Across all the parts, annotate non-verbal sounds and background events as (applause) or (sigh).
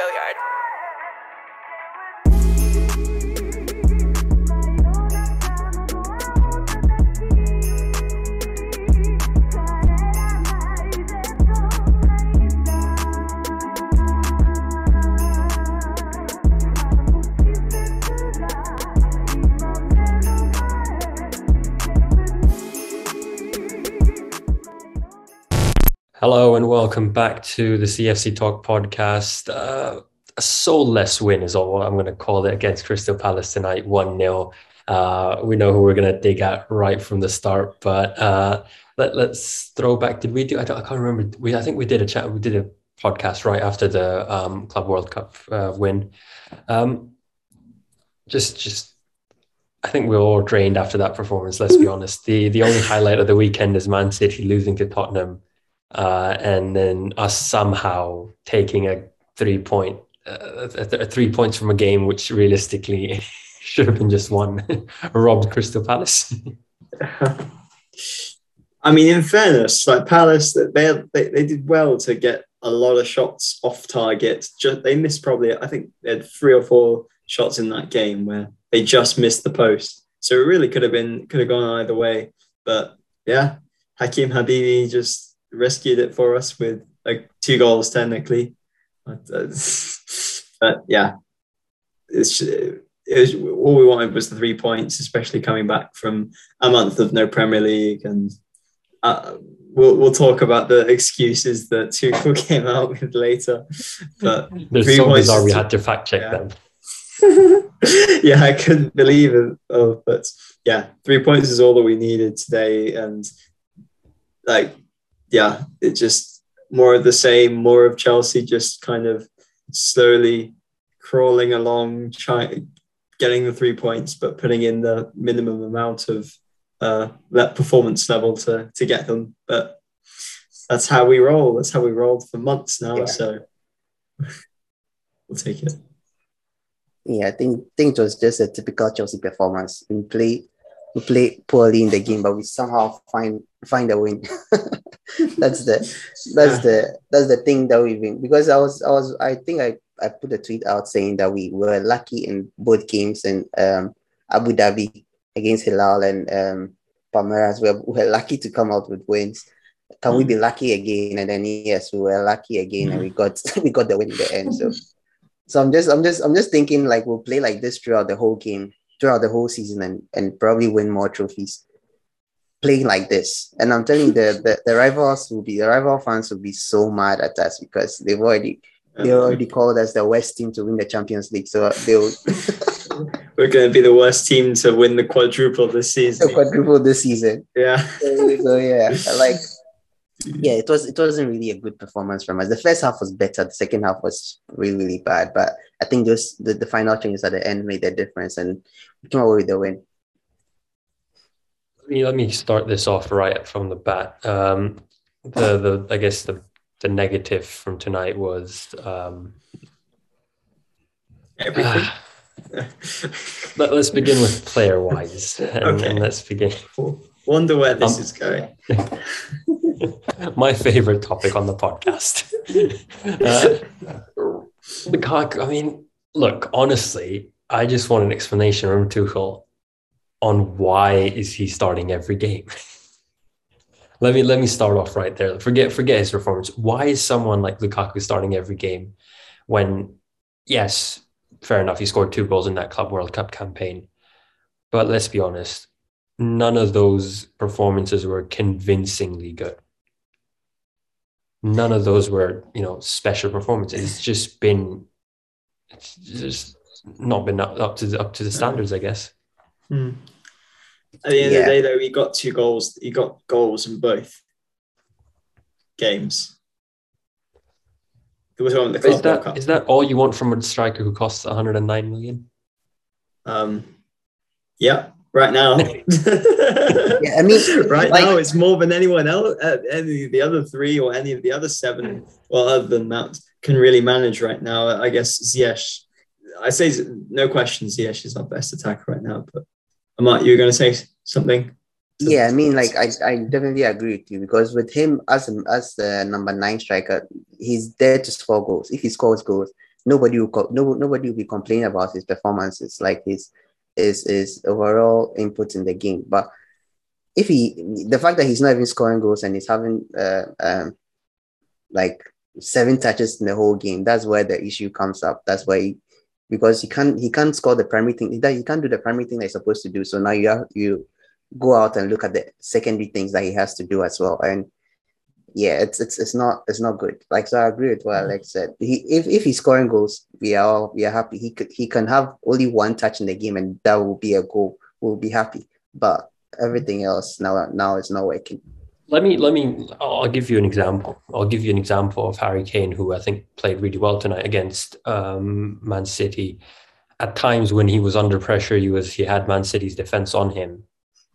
Go Yard. Hello and welcome back to the CFC Talk podcast. Uh, a soulless win is all I'm going to call it against Crystal Palace tonight, 1 0. Uh, we know who we're going to dig at right from the start, but uh, let, us throw back. Did we do? I, I, can't remember. We I think we did a chat. We did a podcast right after the um, Club World Cup uh, win. Um, just, just I think we are all drained after that performance. Let's be honest. The the only highlight of the weekend is Man City losing to Tottenham uh, and then us somehow taking a three point, uh, three points from a game which realistically (laughs) should have been just one, (laughs) robbed Crystal Palace. (laughs) I mean, in fairness, like Palace, they, they they did well to get a lot of shots off target. Just they missed probably, I think they had three or four shots in that game where they just missed the post. So it really could have been could have gone either way. But yeah, Hakim Habibi just rescued it for us with like two goals technically. But, uh, (laughs) but yeah, it's it was, all we wanted was the three points, especially coming back from a month of no Premier League. And uh, we'll we'll talk about the excuses that Tuchel (laughs) came out with later. But (laughs) there's so points bizarre we had to fact check yeah. them. yeah, I couldn't believe it. Oh, but yeah, three points is all that we needed today, and like yeah, it just more of the same, more of Chelsea just kind of slowly crawling along, trying getting the three points, but putting in the minimum amount of uh, that performance level to to get them. But that's how we roll. That's how we rolled for months now. Yeah. So (laughs) we'll take it. Yeah, I think think it was just a typical Chelsea performance. in played we played poorly in the game, but we somehow find find a win. (laughs) that's the that's the that's the thing that we win because I was I was I think I I put a tweet out saying that we were lucky in both games in um, Abu Dhabi against Hilal and um, Palmeiras. We were, lucky to come out with wins. Can mm. we be mm. lucky again? And then yes, we were lucky again, mm. and we got (laughs) we got the win in the end. So, so I'm just I'm just I'm just thinking like we'll play like this throughout the whole game, throughout the whole season, and and probably win more trophies playing like this. And I'm telling you, the, the, the rivals will be the rival fans will be so mad at us because they've already they already called us the worst team to win the Champions League. So they'll (laughs) we're going to be the worst team to win the quadruple this season. The quadruple this season. Yeah. So, (laughs) so yeah, like (laughs) yeah, it was it wasn't really a good performance from us. The first half was better. The second half was really really bad. But I think just the, the final changes at the end made the difference, and we came away with the win Let me let me start this off right from the bat. Um, the the I guess the the negative from tonight was um, everything. Uh, (sighs) let, us begin with player wise, (laughs) and, okay. and, let's begin. Wonder where this um, is going. (laughs) my favorite topic on the podcast. (laughs) uh, Lukaku. I mean, look, honestly, I just want an explanation from Tuchel on why is he starting every game. (laughs) let me let me start off right there. Forget forget his performance. Why is someone like Lukaku starting every game when yes, fair enough, he scored two goals in that Club World Cup campaign. But let's be honest, none of those performances were convincingly good. None of those were, you know, special performances. It's (laughs) just been it's just not been up, up to the, up to the standards, I guess. Hmm. At the end yeah. of the day, though, he got two goals. He got goals in both games. There was one the is that is that all you want from a striker who costs 109 million? Um, yeah, right now. (laughs) yeah, I mean, (laughs) right like, now it's more than anyone else. Uh, any of the other three or any of the other seven, well, other than Mount, can really manage right now. I guess Ziyech. I say no question, Ziyech is our best attacker right now, but Amat, you were going to say something? Yeah, I mean, like I, I definitely agree with you because with him as as the number nine striker, he's there to score goals. If he scores goals, nobody will co- no, nobody will be complaining about his performances, like his his his overall input in the game. But if he the fact that he's not even scoring goals and he's having uh, um like seven touches in the whole game, that's where the issue comes up. That's why because he can't he can't score the primary thing that he can't do the primary thing that he's supposed to do. So now you have you go out and look at the secondary things that he has to do as well. And yeah, it's it's it's not it's not good. Like so, I agree with what Alex said. He if, if he's scoring goals, we are all, we are happy. He could he can have only one touch in the game, and that will be a goal. We'll be happy. But everything else now now is not working. Let me let me. I'll give you an example. I'll give you an example of Harry Kane, who I think played really well tonight against um, Man City. At times when he was under pressure, he was he had Man City's defense on him.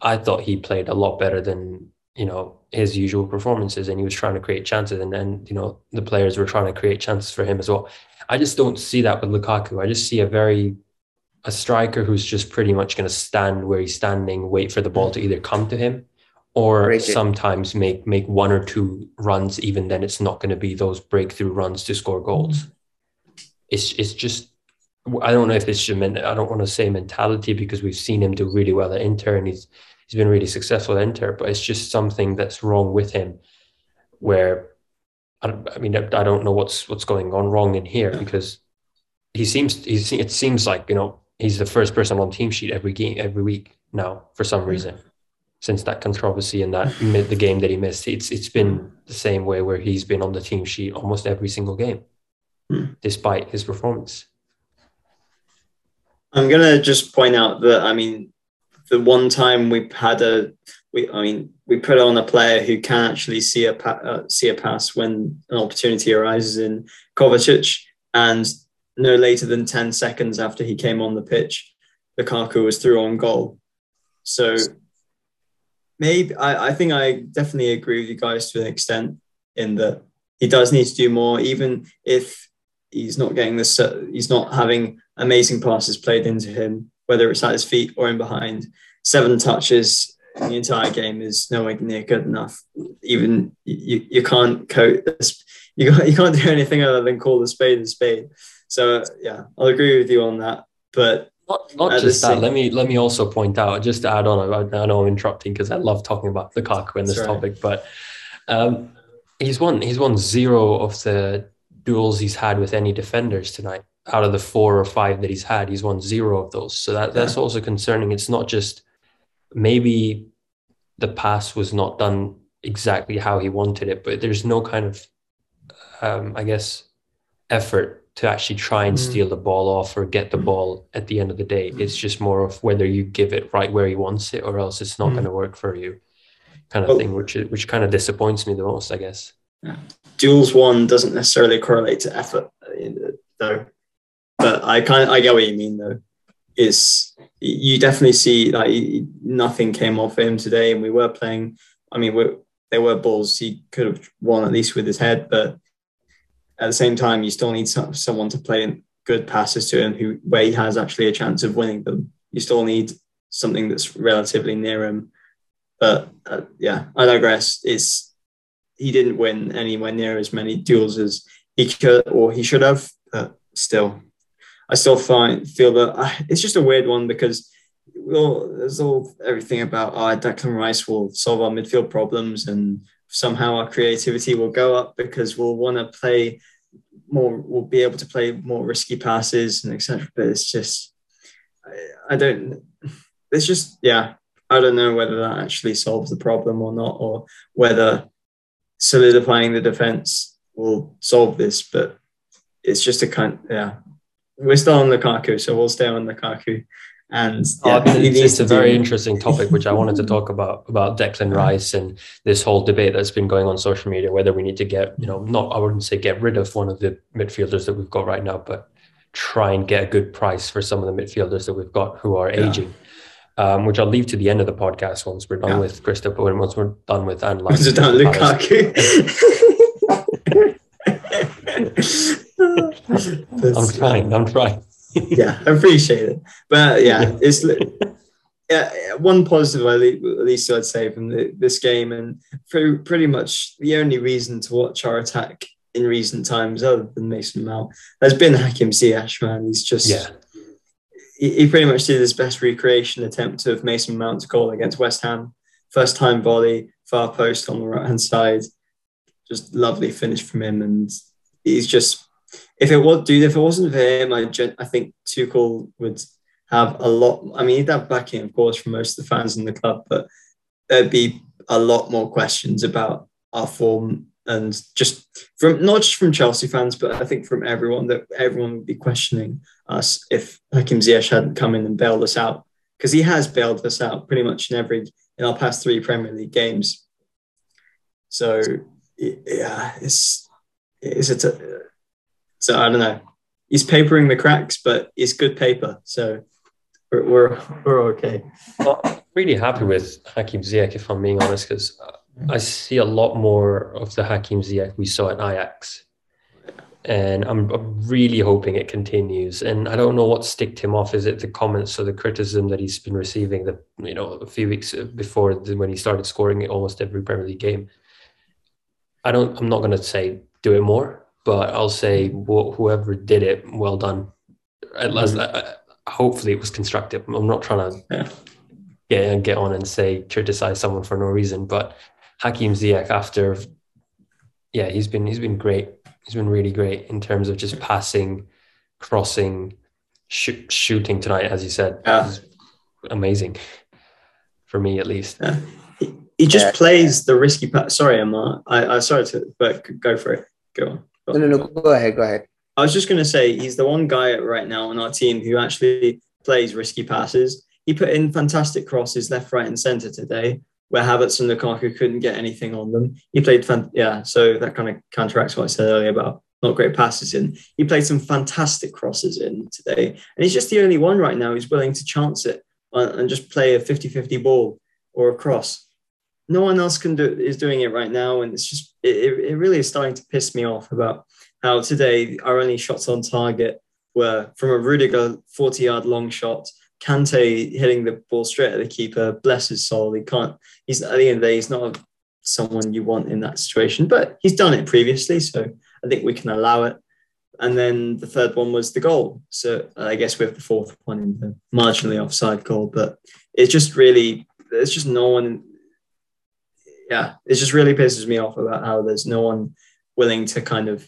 I thought he played a lot better than you know his usual performances and he was trying to create chances and then you know the players were trying to create chances for him as well. I just don't see that with lukaku. I just see a very a striker who's just pretty much going to stand where he's standing wait for the ball to either come to him or sometimes make make one or two runs even then it's not going to be those breakthrough runs to score goals. It's it's just I don't know if it's just I don't want to say mentality because we've seen him do really well at Inter and he's he's been really successful at Inter, but it's just something that's wrong with him. Where I, I mean, I, don't know what's what's going on wrong in here because he seems he's it seems like you know he's the first person on team sheet every game every week now for some mm. reason since that controversy and that the game that he missed. It's it's been the same way where he's been on the team sheet almost every single game, mm. despite his performance. I'm gonna just point out that I mean the one time we had a we I mean we put on a player who can actually see a uh, see a pass when an opportunity arises in Kovacic, and no later than ten seconds after he came on the pitch, Lukaku was through on goal. So maybe I, I think I definitely agree with you guys to an extent in that he does need to do more, even if he's not getting this he's not having amazing passes played into him whether it's at his feet or in behind. Seven touches in the entire game is nowhere near good enough. Even you, you can't coat this, you, can't, you can't do anything other than call the spade a spade. So yeah, I'll agree with you on that. But not, not just that. Let me let me also point out, just to add on. I, I know I'm interrupting because I love talking about the Lukaku in this right. topic, but um, he's won he's won zero of the duels he's had with any defenders tonight out of the four or five that he's had, he's won zero of those. So that, that's also concerning. It's not just maybe the pass was not done exactly how he wanted it, but there's no kind of, um, I guess, effort to actually try and mm. steal the ball off or get the mm. ball at the end of the day. It's just more of whether you give it right where he wants it or else it's not mm. going to work for you, kind of well, thing, which which kind of disappoints me the most, I guess. Yeah. Duels one doesn't necessarily correlate to effort, though but I kind of, I get what you mean though. Is you definitely see like nothing came off him today, and we were playing. I mean, we there were balls he could have won at least with his head, but at the same time, you still need some, someone to play good passes to him who where he has actually a chance of winning them. You still need something that's relatively near him. But uh, yeah, I digress. It's he didn't win anywhere near as many duels as he could or he should have. But still, I still find feel that uh, it's just a weird one because well, there's all everything about oh, Declan Rice will solve our midfield problems and somehow our creativity will go up because we'll want to play more, we'll be able to play more risky passes and etc. But it's just, I, I don't, it's just, yeah, I don't know whether that actually solves the problem or not, or whether solidifying the defense will solve this. But it's just a kind, yeah, we're still on Lukaku, so we'll stay on Lukaku. And yeah, oh, it's, it's a very interesting topic, which I wanted to talk about about Declan Rice and this whole debate that's been going on social media, whether we need to get, you know, not I wouldn't say get rid of one of the midfielders that we've got right now, but try and get a good price for some of the midfielders that we've got who are yeah. aging. Um, which I'll leave to the end of the podcast once we're done yeah. with Christopher and once we're done with Anne. Once we're done (laughs) Lukaku. (laughs) (laughs) I'm trying. I'm trying. (laughs) yeah, I appreciate it. But yeah, it's yeah, one positive at least I'd say from the, this game, and pretty much the only reason to watch our attack in recent times, other than Mason Mount, has been Hakim Ziyech. Man, he's just Yeah. he, he pretty much did his best recreation attempt of Mason Mount's goal against West Ham. First time volley, far post on the right hand side. Just lovely finish from him. And he's just, if it was, dude, if it wasn't for him, I, I think Tuchel would have a lot. I mean, he'd have backing, of course, from most of the fans in the club, but there'd be a lot more questions about our form and just from not just from Chelsea fans, but I think from everyone that everyone would be questioning us if Hakim Ziyech hadn't come in and bailed us out because he has bailed us out pretty much in every in our past three Premier League games. So yeah, it's it's a so I don't know. He's papering the cracks, but it's good paper, so we're we're, we're okay. Well, I'm really happy with Hakim Ziyech, if I'm being honest, because I see a lot more of the Hakim Ziyech we saw at Ajax. And I'm, really hoping it continues. And I don't know what sticked him off. Is it the comments or the criticism that he's been receiving the you know a few weeks before the, when he started scoring it almost every Premier League game? I don't. I'm not going to say do it more, but I'll say wh- whoever did it, well done. At least, uh, hopefully, it was constructive. I'm not trying to Yeah. get get on and say criticize someone for no reason, but Hakim Ziyech after yeah, he's been he's been great. He's been really great in terms of just passing, crossing, shoot, shooting tonight, as you said. Yeah. Amazing for me at least. Yeah. He, he just Yeah. plays the risky pass. Sorry, Emma. I, I sorry to, but go for it. Go on. No, no, no. Go ahead. Go ahead. I was just going to say he's the one guy right now on our team who actually plays risky passes. He put in fantastic crosses left, right, and centre today, where Havertz and Lukaku couldn't get anything on them. He played, fan- yeah. So that kind of counteracts what I said earlier about not great passes in. He played some fantastic crosses in today, and he's just the only one right now who's willing to chance it and just play a 50-50 ball or a cross. No one else can do is doing it right now, and it's just it, it really is starting to piss me off about how today our only shots on target were from a Rudiger 40 yard long shot, Kante hitting the ball straight at the keeper. Bless his soul. He can't, he's at the end of the day, he's not someone you want in that situation, but he's done it previously. So I think we can allow it. And then the third one was the goal. So I guess we have the fourth one in the marginally offside goal, but it's just really, there's just no one. Yeah, it just really pisses me off about how there's no one willing to kind of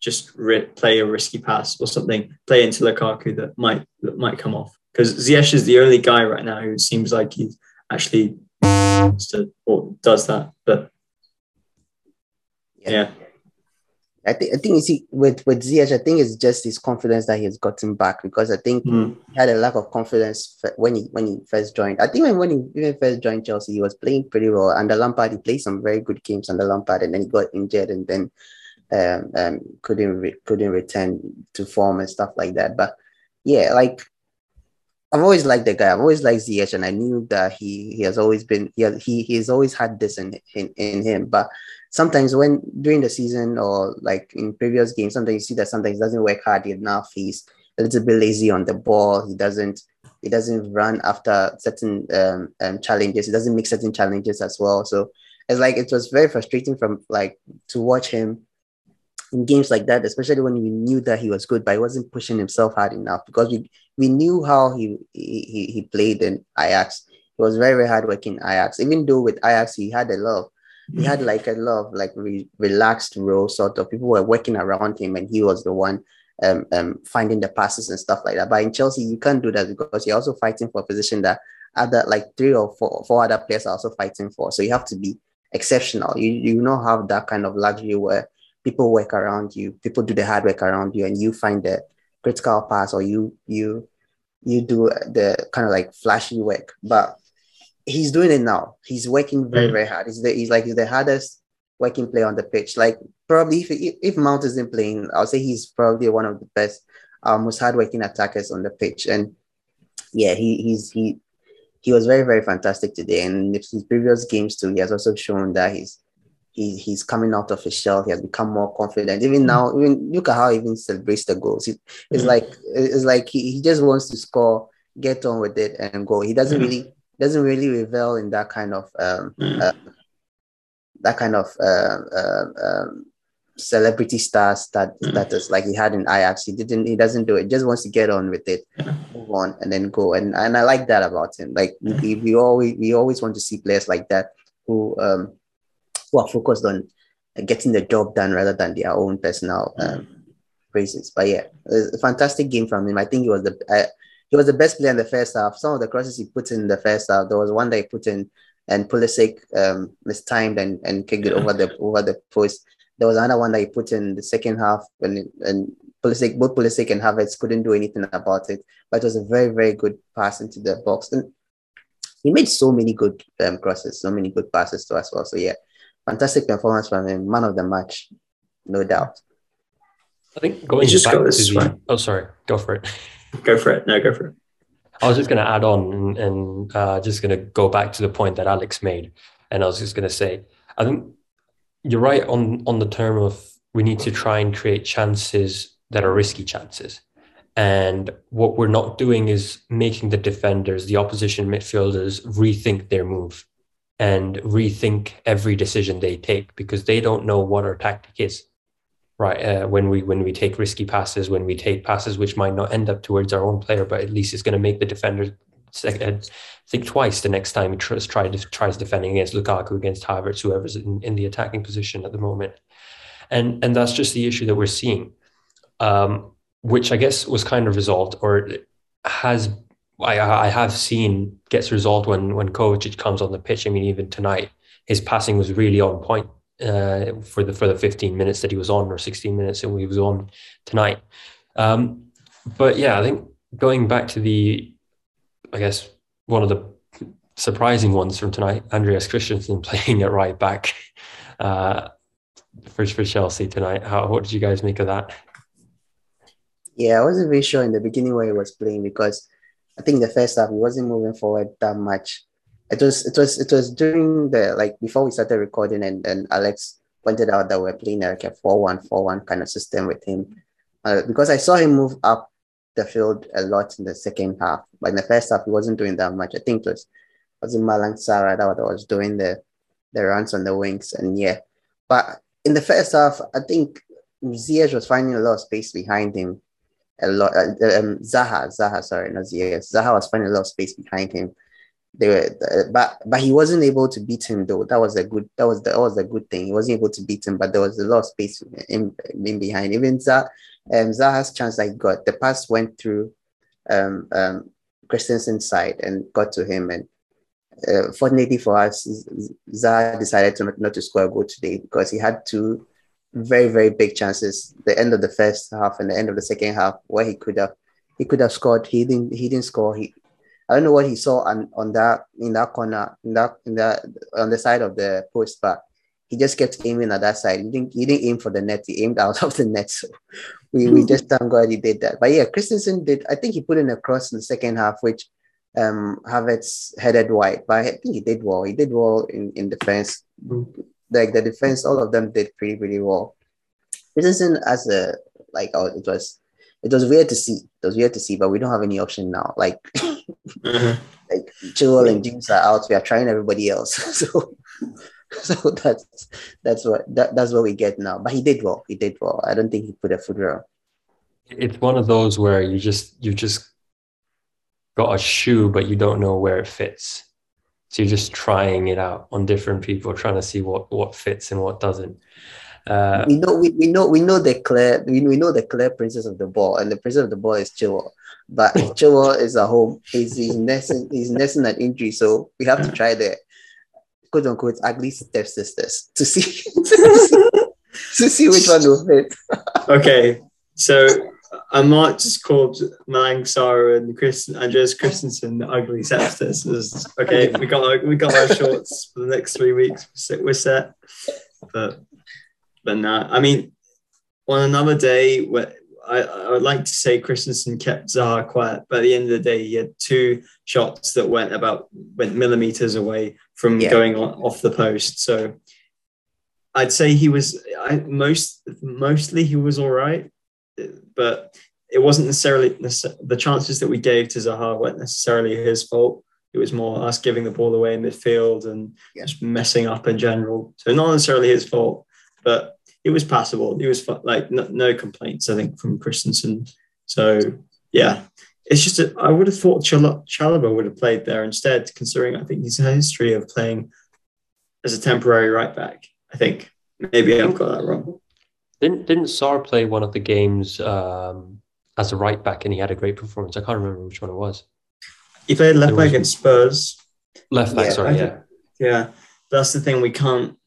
just ri- play a risky pass or something, play into Lukaku that might that might come off. Because Ziyech is the only guy right now who seems like he actually to or does that. But yeah, I think I think you see with with Ziyech, I think it's just his confidence that he has gotten back because I think Mm. he had a lack of confidence f- when he when he first joined. I think when, when he even first joined Chelsea, he was playing pretty well. Under Lampard, he played some very good games under Lampard, and then he got injured, and then um, um couldn't re- couldn't return to form and stuff like that. But yeah, like I've always liked the guy. I've always liked Ziyech, and I knew that he he has always been he has, he he's always had this in, in in him. But sometimes when during the season or like in previous games, sometimes you see that sometimes he doesn't work hard enough. He's a little bit lazy on the ball. He doesn't he doesn't run after certain um, um challenges. He doesn't make certain challenges as well. So it's like it was very frustrating from like to watch him in games like that, especially when we knew that he was good, but he wasn't pushing himself hard enough because we we knew how he he, he played in Ajax. He was very, very hardworking Ajax. Even though with Ajax he had a lot of he had like a lot of like re- relaxed role sort of people were working around him and he was the one um, um finding the passes and stuff like that. But in Chelsea you can't do that because you're also fighting for a position that other like three or four four other players are also fighting for. So you have to be exceptional. You you not have that kind of luxury where people work around you, people do the hard work around you, and you find the critical pass or you you you do the kind of like flashy work. But he's doing it now. He's working very, Mm. very hard. He's the, he's like he's the hardest working player on the pitch. Like probably if if, Mount isn't playing, I'll say he's probably one of the best, uh, most hardworking attackers on the pitch. And yeah, he he's he he was very, very fantastic today. And in his previous games too, he has also shown that he's he, he's coming out of his shell. He has become more confident. Even now, even look at how he even celebrates the goals. It- it's Mhm. like it's like he, he just wants to score, get on with it, and go. He doesn't Mhm. really doesn't really revel in that kind of um, Mm. uh, that kind of uh, uh, um, celebrity star stat, Mm. status like he had in Ajax. He didn't. He doesn't do it. Just wants to get on with it, Yeah. move on, and then go. And and I like that about him. Like we, we always we always want to see players like that who um who are focused on getting the job done rather than their own personal um, praises. But yeah, it was a fantastic game from him. I think it was the he was the best player in the first half. Some of the crosses he put in the first half, there was one that he put in and Pulisic um, mistimed and, and kicked it over the over the post. There was another one that he put in the second half and and Pulisic, both Pulisic and Havertz couldn't do anything about it. But it was a very very good pass into the box and he made so many good um, crosses, so many good passes to us well. So yeah, fantastic performance from him, man of the match, no doubt. I think going He's just back to this the, right. oh sorry, go for it. Go for it. No, go for it. I was just going to add on and, uh, just going to go back to the point that Alex made, and I was just going to say, I think you're right on on the term of we need to try and create chances that are risky chances, and what we're not doing is making the defenders, the opposition midfielders, rethink their move and rethink every decision they take because they don't know what our tactic is right uh, when we when we take risky passes when we take passes which might not end up towards our own player but at least it's going to make the defender uh, think twice the next time he tries tries defending against Lukaku against Havertz whoever's in, in the attacking position at the moment. And and that's just the issue that we're seeing um, which I guess was kind of resolved or has I, I have seen gets resolved when when Kovacic comes on the pitch. I mean even tonight his passing was really on point uh, for the for the 15 minutes that he was on or 16 minutes that he was on tonight. Um, but yeah, I think going back to the, I guess one of the surprising ones from tonight, Andreas Christensen (laughs) playing at right back uh, for for Chelsea tonight. How what did you guys make of that? Yeah, I wasn't very sure in the beginning where he was playing because I think the first half he wasn't moving forward that much. It was it was it was during the like before we started recording and, and Alex pointed out that we're playing like a 4-1-4-1 kind of system with him. Uh, because I saw him move up the field a lot in the second half. But in the first half he wasn't doing that much. I think it was was it Malang Sarr that was doing the the runs on the wings and yeah. But in the first half, I think Ziyech was finding a lot of space behind him a lot. Uh, um, Zaha, Zaha, sorry, not Ziyech. Zaha was finding a lot of space behind him. They were, but but he wasn't able to beat him though. That was a good. That was the, that was a good thing. He wasn't able to beat him, but there was a lot of space in, in behind. Even Zaha, um, Zaha's chance he got, the pass went through um, um, Christensen's side and got to him. And uh, fortunately for us, Zaha decided to not, not to score a goal today because he had two very very big chances. The end of the first half and the end of the second half where he could have he could have scored. He didn't he didn't score. He I don't know what he saw on, on that in that corner in that in that on the side of the post, but he just kept aiming at that side. He didn't he didn't aim for the net. He aimed out (laughs) of the net. So we, we just thank God he did that. But yeah, Christensen did. I think he put in a cross in the second half, which um Havertz headed wide. But I think he did well. He did well in in defense. Like the defense, all of them did pretty pretty well. Christensen as a like oh, it was it was weird to see. It was weird to see, but we don't have any option now. Like Uh-huh. (laughs) like Chilwell and James are out. We are trying everybody else. (laughs) so so that's that's what that, that's what we get now. But he did well. He did well. I don't think he put a foot wrong. It's one of those where you just you just got a shoe, but you don't know where it fits. So you're just trying it out on different people, trying to see what what fits and what doesn't. Uh, we know we, we know we know the clear we, we know the clear princess of the ball, and the princess of the ball is Chilwell. But (laughs) Chilwell is at home. He's he's nursing he's nursing an injury, so we have to try the quote unquote ugly stepsisters (laughs) to see to see which one will fit. (laughs) Okay, so I might just call Malang Sarr and Chris Andreas Christensen the ugly stepsisters. Okay, we got our, we got our shorts for the next three weeks. We're set. We're set. But but no, I mean, on another day, where I, I would like to say Christensen kept Zaha quiet, but at the end of the day, he had two shots that went about went millimeters away from Yeah. going on, off the post. So I'd say he was I, most mostly he was all right, but it wasn't necessarily the chances that we gave to Zaha weren't necessarily his fault. It was more us giving the ball away in midfield and Yeah. just messing up in general. So not necessarily his fault, but it was passable. It was fu- like no, no complaints. I think from Christensen. So yeah, it's just a, I would have thought Chal- Chalobah would have played there instead, considering I think he's a history of playing as a temporary right back. I think maybe I've got that wrong. Didn't didn't Sarr play one of the games um, as a right back and he had a great performance? I can't remember which one it was. He played left back against Spurs. Left back, Yeah, sorry, yeah. Yeah, that's the thing. We can't.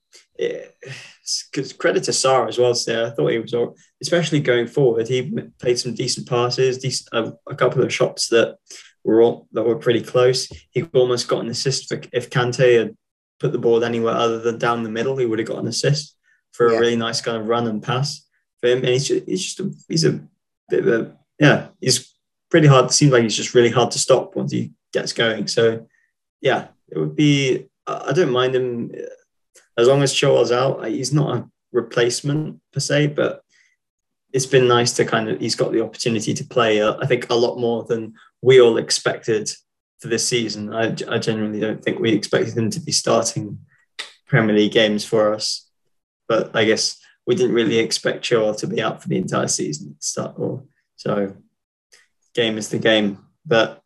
Because credit to Sarr as well. There, I thought he was, all, especially going forward. He played some decent passes, decent, a, a couple of shots that were all that were pretty close. He almost got an assist for if Kante had put the ball anywhere other than down the middle, he would have got an assist for Yeah. a really nice kind of run and pass for him. And he's just, he's just a, he's a bit of a yeah. He's pretty hard. It seems like he's just really hard to stop once he gets going. So yeah, it would be. I don't mind him uh, as long as Chilwell's out. He's not a replacement per se, but it's been nice to kind of. He's got the opportunity to play. Uh, I think a lot more than we all expected for this season. I, I generally don't think we expected him to be starting Premier League games for us, but I guess we didn't really expect Chilwell to be out for the entire season at start. Or so, game is the game, but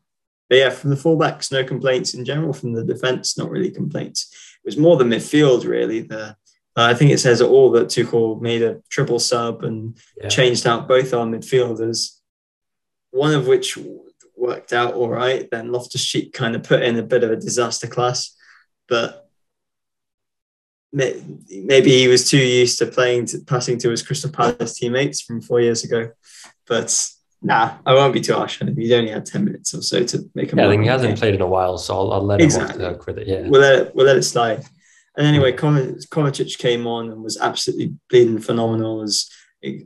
but yeah, from the fullbacks, no complaints in general. From the defence, not really complaints. It was more the midfield, really. The uh, I think it says it all that Tuchel made a triple sub and Yeah. changed out both our midfielders, one of which worked out all right. Then Loftus Cheek kind of put in a bit of a disaster class, but maybe he was too used to playing to passing to his Crystal Palace teammates from four years ago. But nah, I won't be too harsh on him. He's only had ten minutes or so to make a. Yeah, I think he mark on the hasn't game. played in a while, so I'll, I'll let him off the it. Yeah. We'll let it, we'll let it slide. And anyway, Kovacic came on and was absolutely bleeding phenomenal as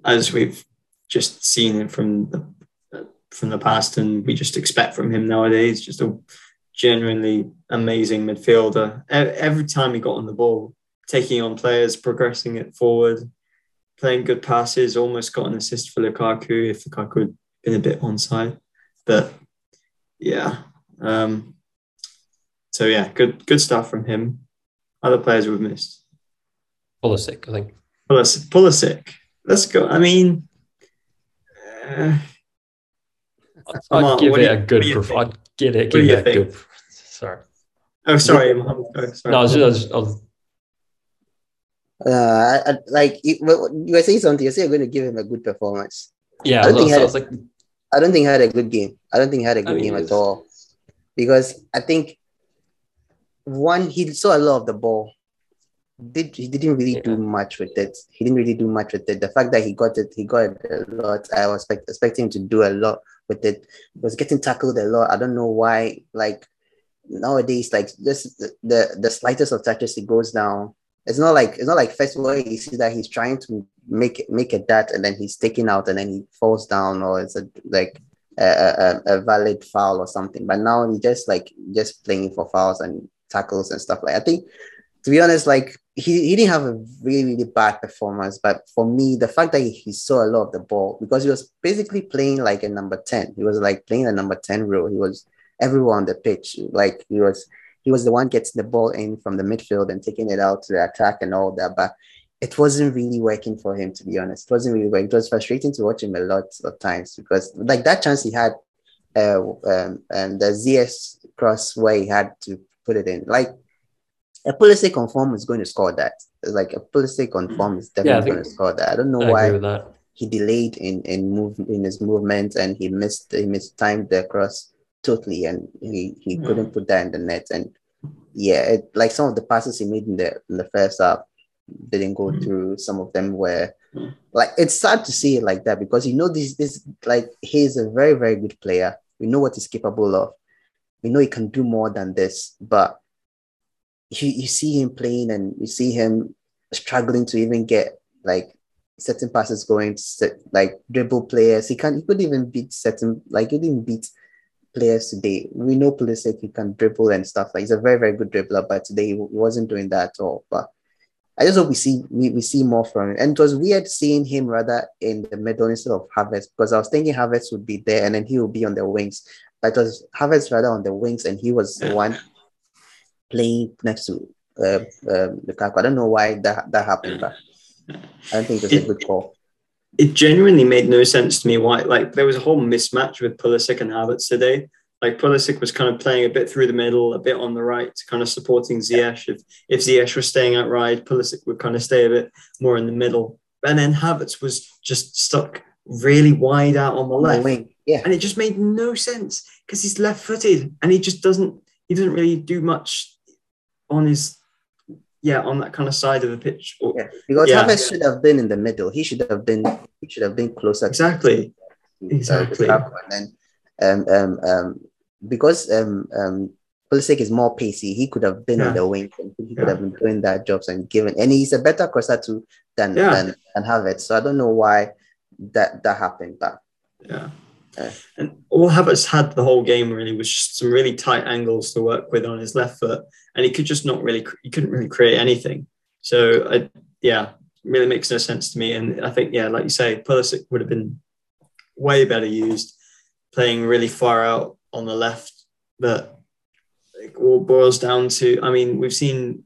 as we've just seen it from the from the past, and we just expect from him nowadays. Just a genuinely amazing midfielder. Every time he got on the ball, taking on players, progressing it forward, playing good passes, almost got an assist for Lukaku if Lukaku been a bit onside. But yeah. Um, so yeah, good good stuff from him. Other players we've missed. Pulisic, I think. Pulis- Pulisic. Let's go. I mean, uh, I'd Mark, give what it do a you- good. what do you Perf- I'd get it. Give it a think? good. Sorry. oh, sorry, Mohammed. Go, sorry. No, I was just, I was, I was Uh, I, I, like you, you were saying something. You say you're going to give him a good performance. yeah. I I was, think I he was like, I don't think he had a good game. I don't think he had a good mean, game at all. Because I think one, he saw a lot of the ball. Did he didn't really do much with it. He didn't really do much with it. The fact that he got it, he got it a lot. I was expect, expecting him to do a lot with it. He was getting tackled a lot. I don't know why. Like nowadays, like this the, the the slightest of touches, he goes down. It's not like it's not like first of all you see that he's trying to make make a dart and then he's taken out and then he falls down or it's a like a, a, a valid foul or something. But now he just like just playing for fouls and tackles and stuff like. I think to be honest, like he, he didn't have a really really bad performance. But for me, the fact that he, he saw a lot of the ball because he was basically playing like a number ten. He was like playing a number ten role. He was everywhere on the pitch. Like he was he was the one getting the ball in from the midfield and taking it out to the attack and all that. But it wasn't really working for him, to be honest. It wasn't really working. It was frustrating to watch him a lot of times because, like, that chance he had, uh, um, and the Ziyech's cross where he had to put it in, like, a Pulisic on form is going to score that. Like, a Pulisic on form is Yeah, definitely think- going to score that. I don't know I why agree with that. he delayed in in move in his movement and he missed he missed mistimed the cross totally and he he Yeah. couldn't put that in the net and yeah it, like some of the passes he made in the in the first half didn't go Mhm. through some of them were Mhm. like it's sad to see it like that because you know this this like he's a very very good player we know what he's capable of we know he can do more than this but you, you see him playing and you see him struggling to even get like certain passes going like dribble players. He can't. he could even beat certain like he didn't beat players today. We know Pulisic he can dribble and stuff. Like he's a very very good dribbler, but today he wasn't doing that at all. But I just hope we see we, we see more from him. And it was weird seeing him rather in the middle instead of Havertz because I was thinking Havertz would be there and then he would be on the wings. But it was Havertz rather on the wings and he was the one playing next to uh, um, Lukaku. I don't know why that that happened, but I don't think it was a good call. It genuinely made no sense to me why like there was a whole mismatch with Pulisic and Havertz today. Like Pulisic was kind of playing a bit through the middle, a bit on the right, kind of supporting Ziyech. If if Ziyech was staying out right, Pulisic would kind of stay a bit more in the middle. And then Havertz was just stuck really wide out on the left. wing. Yeah. And it just made no sense because he's left footed and he just doesn't he doesn't really do much on his yeah, on that kind of side of the pitch. Or- Yeah. Because Yeah. Havertz should have been in the middle. He should have been he should have been closer to Exactly. uh, Exactly. Lukaku. And then um um um because um um Pulisic is more pacey, he could have been Yeah. in the wing and he could Yeah. have been doing that jobs and given and he's a better crosser too than Yeah. than, than Havertz. So I don't know why that that happened. But Yeah. And all Havertz had the whole game really was just some really tight angles to work with on his left foot, and he could just not really, he couldn't really create anything. So, I, yeah, really makes no sense to me. And I think, yeah, like you say, Pulisic would have been way better used playing really far out on the left. But it all boils down to, I mean, we've seen,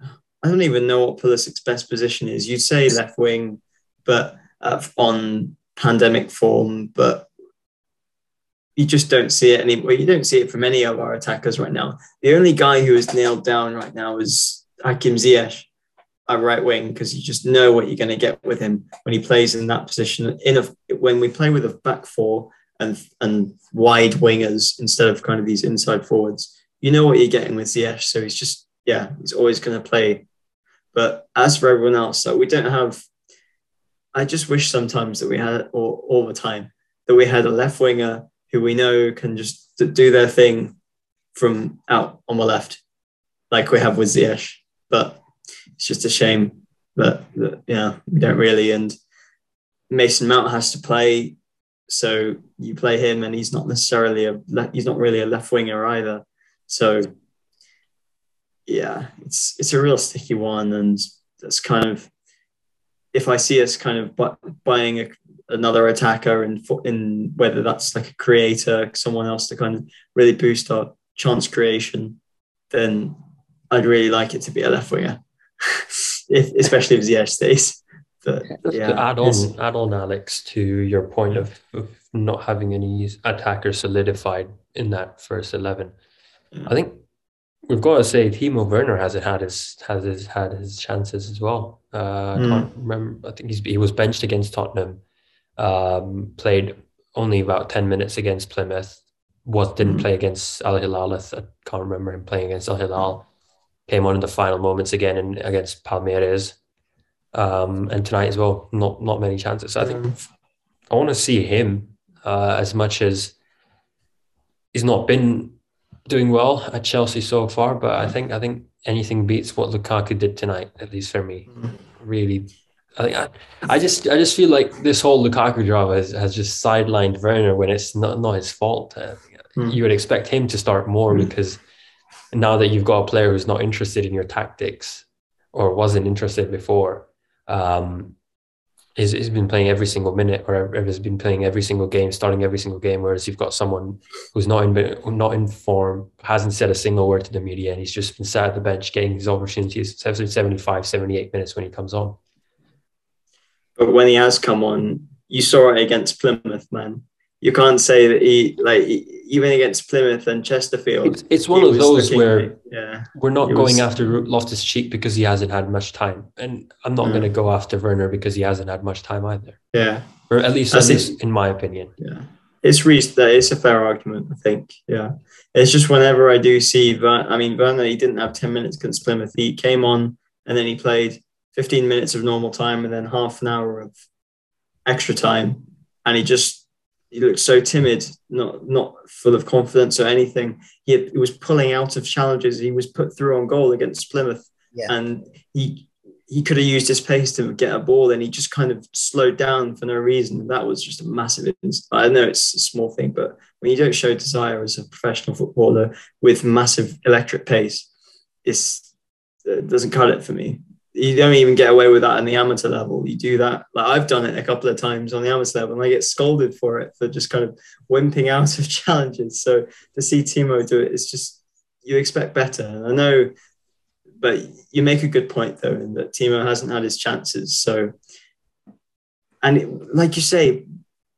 I don't even know what Pulisic's best position is. You'd say left wing, but uh, on pandemic form, but you just don't see it anymore. You don't see it from any of our attackers right now. The only guy who is nailed down right now is Hakim Ziyech our right wing because you just know what you're going to get with him when he plays in that position. In a when we play with a back four and and wide wingers instead of kind of these inside forwards, you know what you're getting with Ziyech. So he's just yeah, he's always going to play. But as for everyone else, we don't have. I just wish sometimes that we had, or all the time, that we had a left winger who we know can just do their thing from out on the left, like we have with Ziyech. But it's just a shame that, that yeah, we don't really. And Mason Mount has to play, so you play him, and he's not necessarily a he's not really a left winger either. So yeah, it's it's a real sticky one, and that's kind of if I see us kind of bu- buying a, another attacker in in whether that's like a creator, someone else to kind of really boost our chance creation, then I'd really like it to be a left winger, (laughs) if, especially if Ziyech stays. But yeah, to add on, add on, Alex, to your point of, of not having any attackers solidified in that first eleven. Yeah. I think we've got to say Timo Werner hasn't had his has his had his chances as well. Uh, I Mm. can't remember. I think he's he was benched against Tottenham. Um, played only about ten minutes against Plymouth. Was didn't Mm. play against Al Hilal. I can't remember him playing against Al Hilal. Came on in the final moments again in, against Palmeiras. Um, and tonight as well, not not many chances. So I think I want to see him uh, as much as he's not been doing well at Chelsea so far. But I think I think anything beats what Lukaku did tonight, at least for me. Really, I think I, I just I just feel like this whole Lukaku drama has, has just sidelined Werner when it's not not his fault. Mm. You would expect him to start more Mm. because now that you've got a player who's not interested in your tactics or wasn't interested before. Um, he's, he's been playing every single minute or has been playing every single game, starting every single game. Whereas you've got someone who's not in not in form, hasn't said a single word to the media, and he's just been sat at the bench getting these opportunities 75, 78 minutes when he comes on. But when he has come on, you saw it against Plymouth, man. You can't say that he like even against Plymouth and Chesterfield. It's, it's one of those looking where yeah, we're not going was- after Loftus Cheek because he hasn't had much time, and I'm not Mm. going to go after Werner because he hasn't had much time either, yeah, or at least, least in my opinion. yeah. It's that it's a fair argument, I think. Yeah, it's just whenever I do see, Ver- I mean, Werner, he didn't have ten minutes against Plymouth. He came on and then he played fifteen minutes of normal time and then half an hour of extra time, and he just he looked so timid, not not full of confidence or anything. He, had, he was pulling out of challenges. He was put through on goal against Plymouth, Yeah. and he he could have used his pace to get a ball, and he just kind of slowed down for no reason. That was just a massive. I know it's a small thing, but when you don't show desire as a professional footballer with massive electric pace, it's it doesn't cut it for me. You don't even get away with that in the amateur level. You do that, like I've done it a couple of times on the amateur level, and I get scolded for it for just kind of wimping out of (laughs) challenges. So to see Timo do it, it's just you expect better. And I know but you make a good point though, in that Timo hasn't had his chances. So, and it, like you say,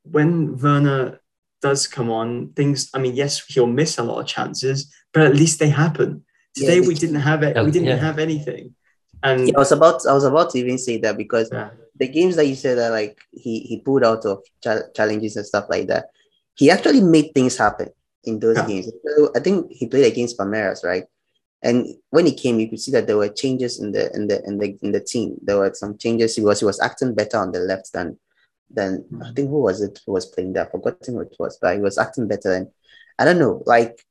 when Werner does come on, things. I mean, yes, he'll miss a lot of chances, but at least they happen. Today Yeah, we didn't have it. We didn't Yeah. have anything, and Yeah, I was about I was about to even say that because yeah, the games that you said that like he he pulled out of cha- challenges and stuff like that, he actually made things happen in those Yeah. games. So I think he played against Palmeiras, right? And when he came, you could see that there were changes in the in the in the in the team. There were some changes. He was he was acting better on the left than than I mm-hmm. think who was it who was playing there? I've forgotten who it was, but he was acting better. And I don't know, like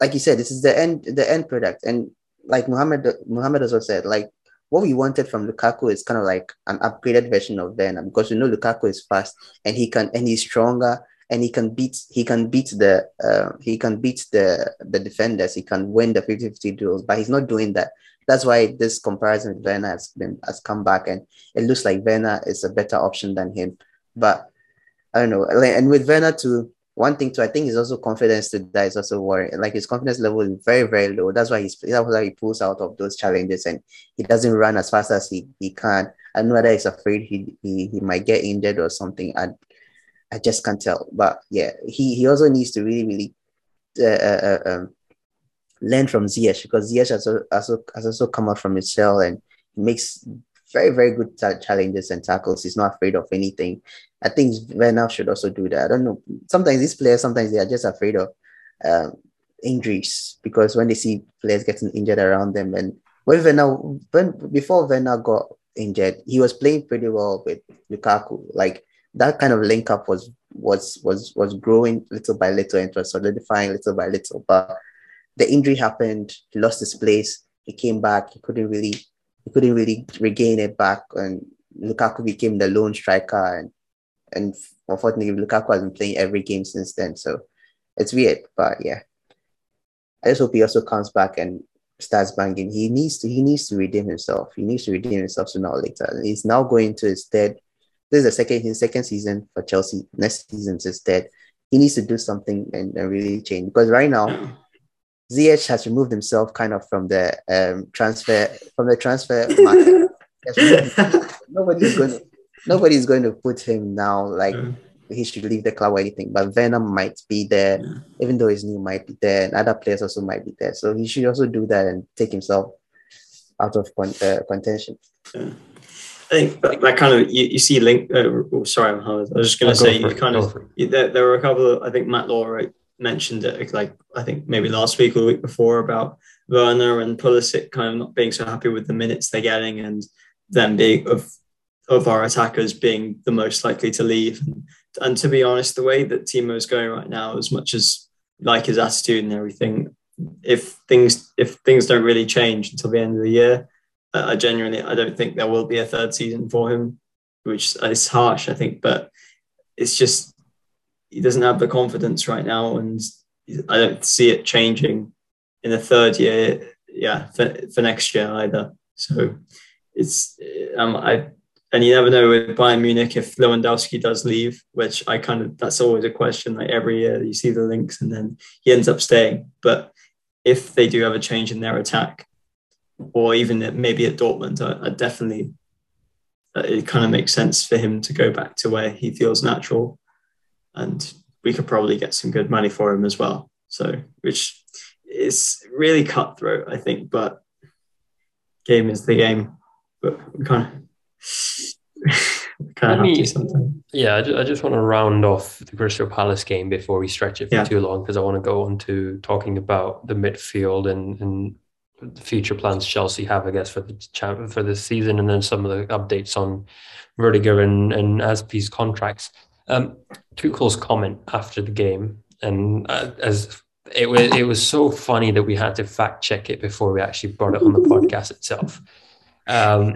like you said, this is the end the end product. And like Muhammad Muhammad also said, like what we wanted from Lukaku is kind of like an upgraded version of Werner because we know Lukaku is fast and he can and he's stronger and he can beat he can beat the uh, he can beat the the defenders. He can win the 50-50 duels but he's not doing that. That's why this comparison with Werner has been has come back and it looks like Werner is a better option than him. But I don't know and with Werner too one thing too I think is also confidence to that is also worrying like his confidence level is very very low. That's why he's that's why he pulls out of those challenges and he doesn't run as fast as he, he can. I know whether he's afraid he, he he might get injured or something. I I just can't tell. But yeah, he, he also needs to really, really uh, uh, um, learn from Ziyech because Ziyech has also, also, has also come out from his shell and he makes very, very good ta- challenges and tackles. He's not afraid of anything. I think Werner should also do that. I don't know. Sometimes these players, sometimes they are just afraid of um, injuries because when they see players getting injured around them and when Werner, when before Werner got injured, he was playing pretty well with Lukaku. Like that kind of link up was was was was growing little by little and was solidifying little by little. But the injury happened, he lost his place, he came back, he couldn't really he couldn't really regain it back, and Lukaku became the lone striker and and unfortunately Lukaku has been playing every game since then. So it's weird, but yeah. I just hope he also comes back and starts banging. He needs to he needs to redeem himself. He needs to redeem himself sooner or later. He's now going to his third this is the second his second season for Chelsea. Next season is dead. He needs to do something and, and really change because right now Ziyech has removed himself kind of from the um, transfer from the transfer (laughs) market. He has removed himself. nobody's going to nobody's going to put him now like Yeah. he should leave the club or anything. But Venom might be there, Yeah. even though his new might be there, and other players also might be there. So he should also do that and take himself out of con- uh, contention. Yeah. I think that, that kind of you, you see link. Uh, oh, sorry, Mohammed. I was just going to say for you kind go of you- there, there were a couple of I think Matt Law right, mentioned it like I think maybe last week or the week before about Werner and Pulisic kind of not being so happy with the minutes they're getting and them being of of our attackers being the most likely to leave. And, and to be honest, the way that Timo is going right now, as much as like his attitude and everything, if things if things don't really change until the end of the year, uh, I genuinely I don't think there will be a third season for him, which is harsh, I think, but it's just he doesn't have the confidence right now, and I don't see it changing in the third year. Yeah, for, for next year either. So it's um I and you never know with Bayern Munich if Lewandowski does leave, which I kind of that's always a question. Like every year you see the links, and then he ends up staying. But if they do have a change in their attack, or even maybe at Dortmund, I, I definitely uh, it kind of makes sense for him to go back to where he feels natural, and we could probably get some good money for him as well. So, which is really cutthroat, I think, but game is the game. But we kind of (laughs) kind of have me- to sometimes. Yeah, I ju- I just want to round off the Crystal Palace game before we stretch it for Yeah. too long because I want to go on to talking about the midfield and, and the future plans Chelsea have, I guess, for the champ for this season, and then some of the updates on Rudiger and and Azpi's contracts. Um, Tuchel's comment after the game, and uh, as it was, it was so funny that we had to fact check it before we actually brought it on the podcast itself. Um,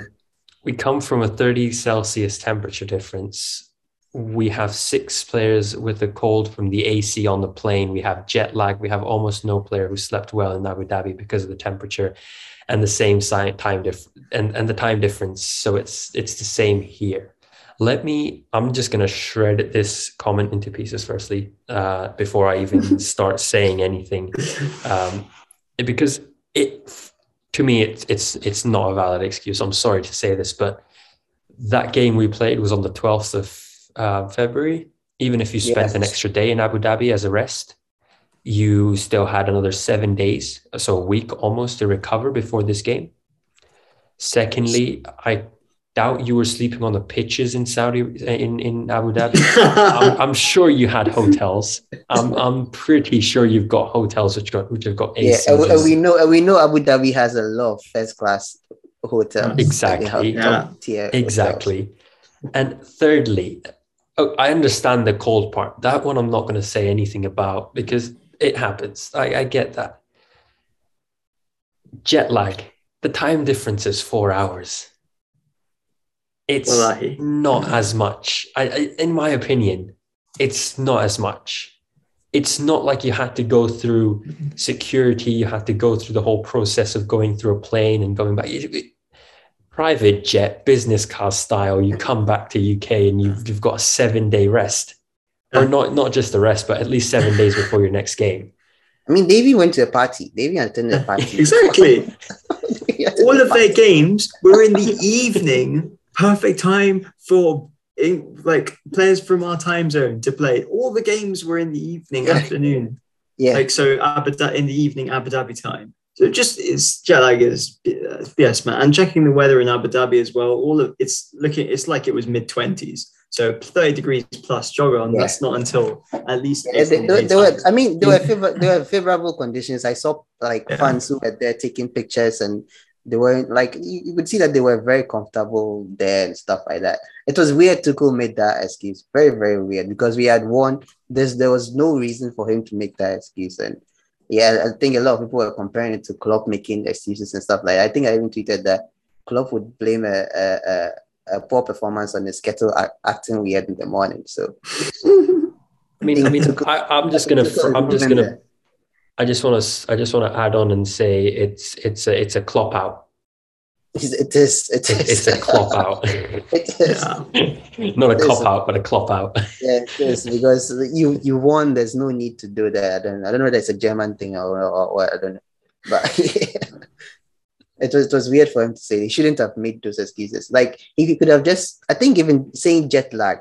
we come from a 30 Celsius temperature difference. We have six players with a cold from the AC on the plane. We have jet lag. We have almost no player who slept well in Abu Dhabi because of the temperature and the same time diff- and, and the time difference. So it's it's the same here. Let me. I'm just gonna shred this comment into pieces firstly, uh, before I even (laughs) start saying anything, um, because it to me, it's it's it's not a valid excuse. I'm sorry to say this, but that game we played was on the 12th of uh, February. Even if you spent an extra day in Abu Dhabi as a rest, you still had another seven days, so a week almost to recover before this game. Secondly, I doubt you were sleeping on the pitches in Saudi uh, in, in Abu Dhabi. (laughs) I'm, I'm sure you had hotels. I'm, I'm pretty sure you've got hotels which got which have got Yeah, AC. and we, and we know and we know Abu Dhabi has a lot of first class hotels. Exactly. They have top tier hotels. Exactly. And thirdly, oh, I understand the cold part. That one I'm not going to say anything about because it happens. I, I get that. Jet lag, the time difference is four hours. It's Wallahi. not as much. I, I, in my opinion, it's not as much. It's not like you had to go through security, you had to go through the whole process of going through a plane and going back. Private jet, business class style, you come back to UK and you've, you've got a seven day rest. Or not, not just the rest, but at least seven days before your next game. I mean, Davey went to a party. Davey attended a (laughs) party. exactly. (laughs) All of party. their games were in the evening. Perfect time for in, like players from our time zone to play. All the games were in the evening, afternoon. Yeah, Like so, Abu Dha- in the evening, Abu Dhabi time. So just it's jet lag is uh, yes, man. And checking the weather in Abu Dhabi as well. All of it's looking. It's like it was mid twenties. So thirty degrees plus jog on. Yeah. That's not until at least. Yeah, they, they, they were. I mean, there were (laughs) favor, there were favorable conditions. I saw like Yeah. fans who were there taking pictures, and they were like, you, you could see that they were very comfortable there and stuff like that. It was weird. Tuchel made that excuse, very very weird, because we had won. There's there was no reason for him to make that excuse, and yeah, I think a lot of people were comparing it to Klopp making excuses and stuff like. that. I think I even tweeted that Klopp would blame a a, a, a poor performance on his kettle act- acting weird in the morning. So (laughs) I mean, I mean, (laughs) I, I'm just gonna, I'm just gonna, I just want to, I just want to add on and say it's, it's a, it's a clop out. It's- It is. It's, a clop out, (laughs) it is. Yeah. (laughs) not a It is. cop out, but a clop out. (laughs) Yeah, it is because you you won. There's no need to do that. I don't. I don't know. If that's a German thing or or what. I don't know. But it was it was weird for him to say. He shouldn't have made those excuses. Like he could have just. I think even saying jet lag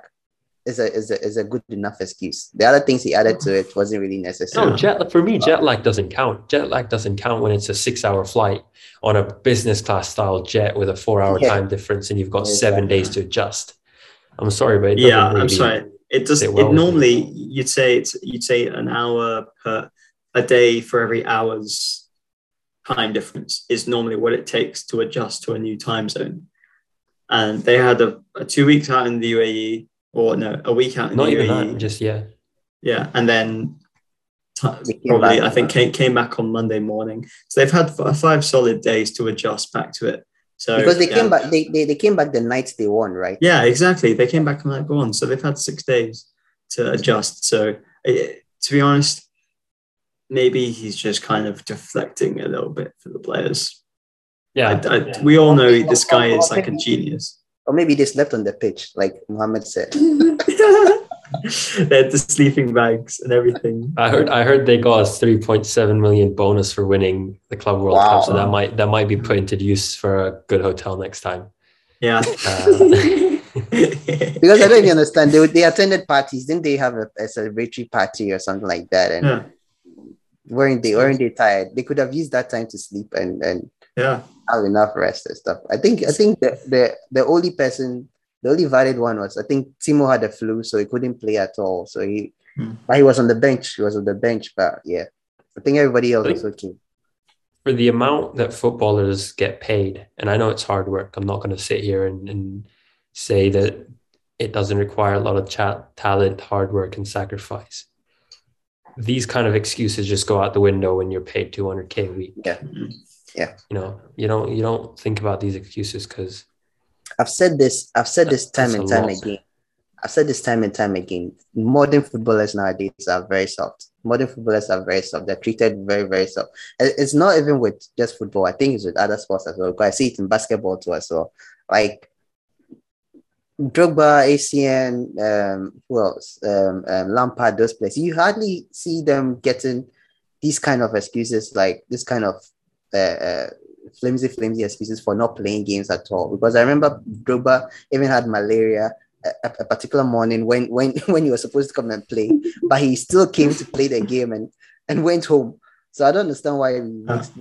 is a is a is a good enough excuse. The other things he added to it wasn't really necessary. No, jet for me, jet lag doesn't count. Jet lag doesn't count when it's a six-hour flight on a business class style jet with a four-hour Yeah. time difference, and you've got Exactly. seven days to adjust. I'm sorry, but it doesn't yeah, I'm sorry. It does. sit It well with me. normally you'd say it's you'd say an hour per a day for every hour's time difference is normally what it takes to adjust to a new time zone. And they had a, a two weeks out in the UAE, or no, a week out in Not the even UAE. that, just yeah. yeah, and then t- probably. I think came, came back on Monday morning. So they've had f- five solid days to adjust back to it. So because they yeah. came back. They, they they came back the night they won, right? Yeah, exactly. They came back on that go on. So they've had six days to adjust. So to be honest, maybe he's just kind of deflecting a little bit for the players. Yeah, I, I, we all know this guy is like a genius. Or maybe they slept on the pitch, like Mohammed said. they had the sleeping bags and everything. I heard I heard they got a 3.7 million bonus for winning the Club World Wow. Cup, so that might that might be put into use for a good hotel next time. Yeah. Uh, (laughs) Because I don't even understand. They, they attended parties. Didn't they have a, a celebratory party or something like that? And yeah. weren't they weren't they tired? They could have used that time to sleep and, and Yeah. Have enough rest and stuff. I think I think the the, the only person the only valid one was I think Timo had a flu, so he couldn't play at all. So he Hmm. but he was on the bench. He was on the bench, but yeah. I think everybody else I was okay. for the amount that footballers get paid, and I know it's hard work. I'm not going to sit here and, and say that it doesn't require a lot of chat, talent, hard work, and sacrifice. These kind of excuses just go out the window when you're paid 200k a week. Yeah. Yeah you know, you don't you don't think about these excuses because I've said this, I've said this time and time lot. again. I've said this time and time again. Modern footballers nowadays are very soft. Modern footballers are very soft. They're treated very, very soft. It's not even with just football. I think it's with other sports as well. Because I see it in basketball too as well. Like Drogba, Essien, um, who else? Um, um, Lampard, those players. You hardly see them getting these kind of excuses, like this kind of uh, uh, flimsy, flimsy excuses for not playing games at all. Because I remember Drogba even had malaria a, a, particular morning when when (laughs) when he was supposed to come and play, but he still came to play the game and and went home. So I don't understand why he makes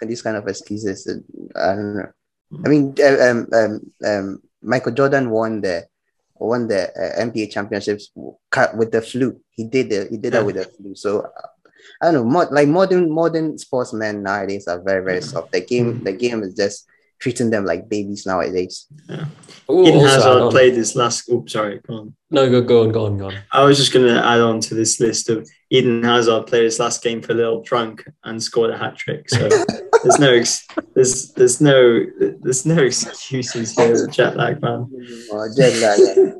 these kind of excuses. I don't know. I mean, uh, um, um, um, Michael Jordan won the won the uh, NBA championships with the flu. He did the, he did that with the flu. So I don't know. More, like modern modern sportsmen nowadays are very very soft. The game mm-hmm. the game is just treating them like babies nowadays. Yeah. Ooh, Eden Hazard played this last. Oops, sorry. Go on. No, go go on, go on, go on. I was just going to add on to this list of Eden Hazard played his last game for Lille drunk and scored a hat trick. So (laughs) there's no ex- there's there's no there's no excuses here. Jet lag, man. Oh, jet lag. Eh.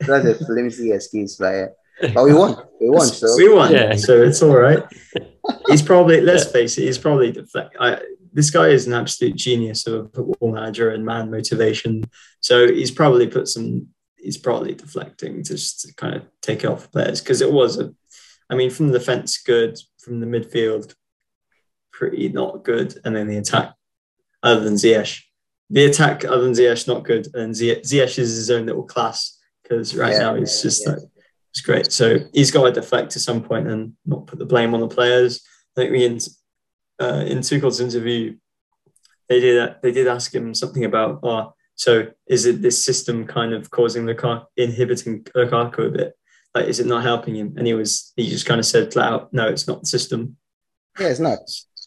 that's a flimsy excuse, but but we won. We won. So we won. Yeah. So it's all right. (laughs) He's probably let's face it. He's probably deflect. I, this guy is an absolute genius of a football manager and man motivation. So he's probably put some. He's probably deflecting just to kind of take it off players because it was a. I mean, from the defense, good. From the midfield, pretty not good, and then the attack, other than Ziyech, the attack other than Ziyech not good, and Ziyech is his own little class because right yeah, now he's just yeah. like it's great. So he's got to deflect to some point and not put the blame on the players. I think we in uh, in Tuchel's interview, they did that. they did ask him something about, oh, so is it this system kind of causing the car inhibiting Lukaku a bit? Like, is it not helping him? And he was he just kind of said flat out, no, it's not the system. Yeah, it's not.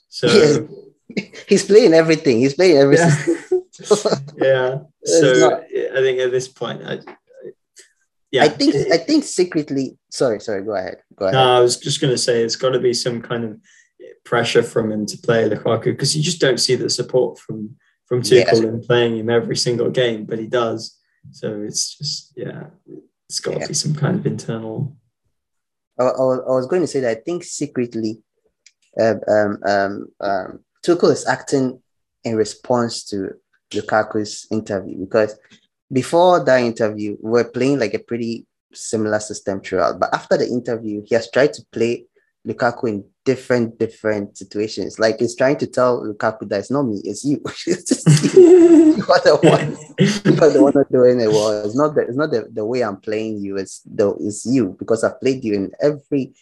So (laughs) he's playing everything. He's playing everything. Yeah. (laughs) yeah. So I think at this point, I, yeah. I think I think secretly. Sorry, sorry. Go ahead. Go ahead. No, I was just going to say it's got to be some kind of pressure from him to play Lukaku because you just don't see the support from from Tuchel yeah. in playing him every single game, but he does. So it's just yeah, it's got to yeah. be some kind of internal. I, I, was going to say that I think secretly, uh, um, um, um, Tuchel is acting in response to Lukaku's interview because before that interview, we are playing like a pretty similar system throughout. But after the interview, he has tried to play Lukaku in different different situations. Like he's trying to tell Lukaku that it's not me, it's you. (laughs) (laughs) you are the one. You are the one doing it well. It's not the it's not the, the way I'm playing you. It's the it's you because I've played you in every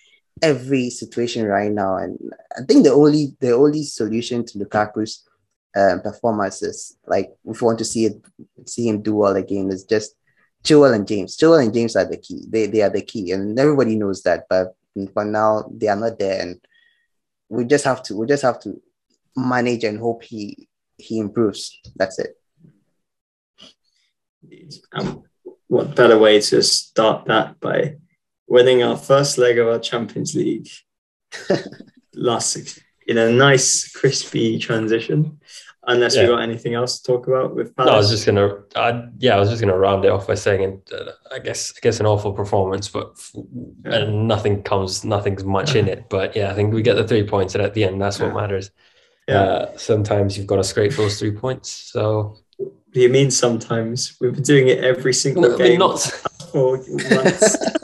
every situation right now. And I think the only the only solution to Lukaku's um, performances. Like if you want to see it, see him do well again, is just Joel and James. Joel and James are the key. They they are the key, and everybody knows that. But for now, they are not there, and we just have to we just have to manage and hope he he improves. That's it. Um, what better way to start that by winning our first leg of our Champions League (laughs) last in a nice crispy transition unless yeah. we got anything else to talk about with Palace. No, I was just gonna, I, yeah, I was just gonna round it off by saying, uh, I guess, I guess an awful performance, but yeah. and nothing comes, nothing's much in it. But yeah, I think we get the three points, and at the end, that's what matters. Yeah. Uh, sometimes you've got to scrape those three points. So. Do you mean sometimes? We've been doing it every single no, game. not for months. (laughs)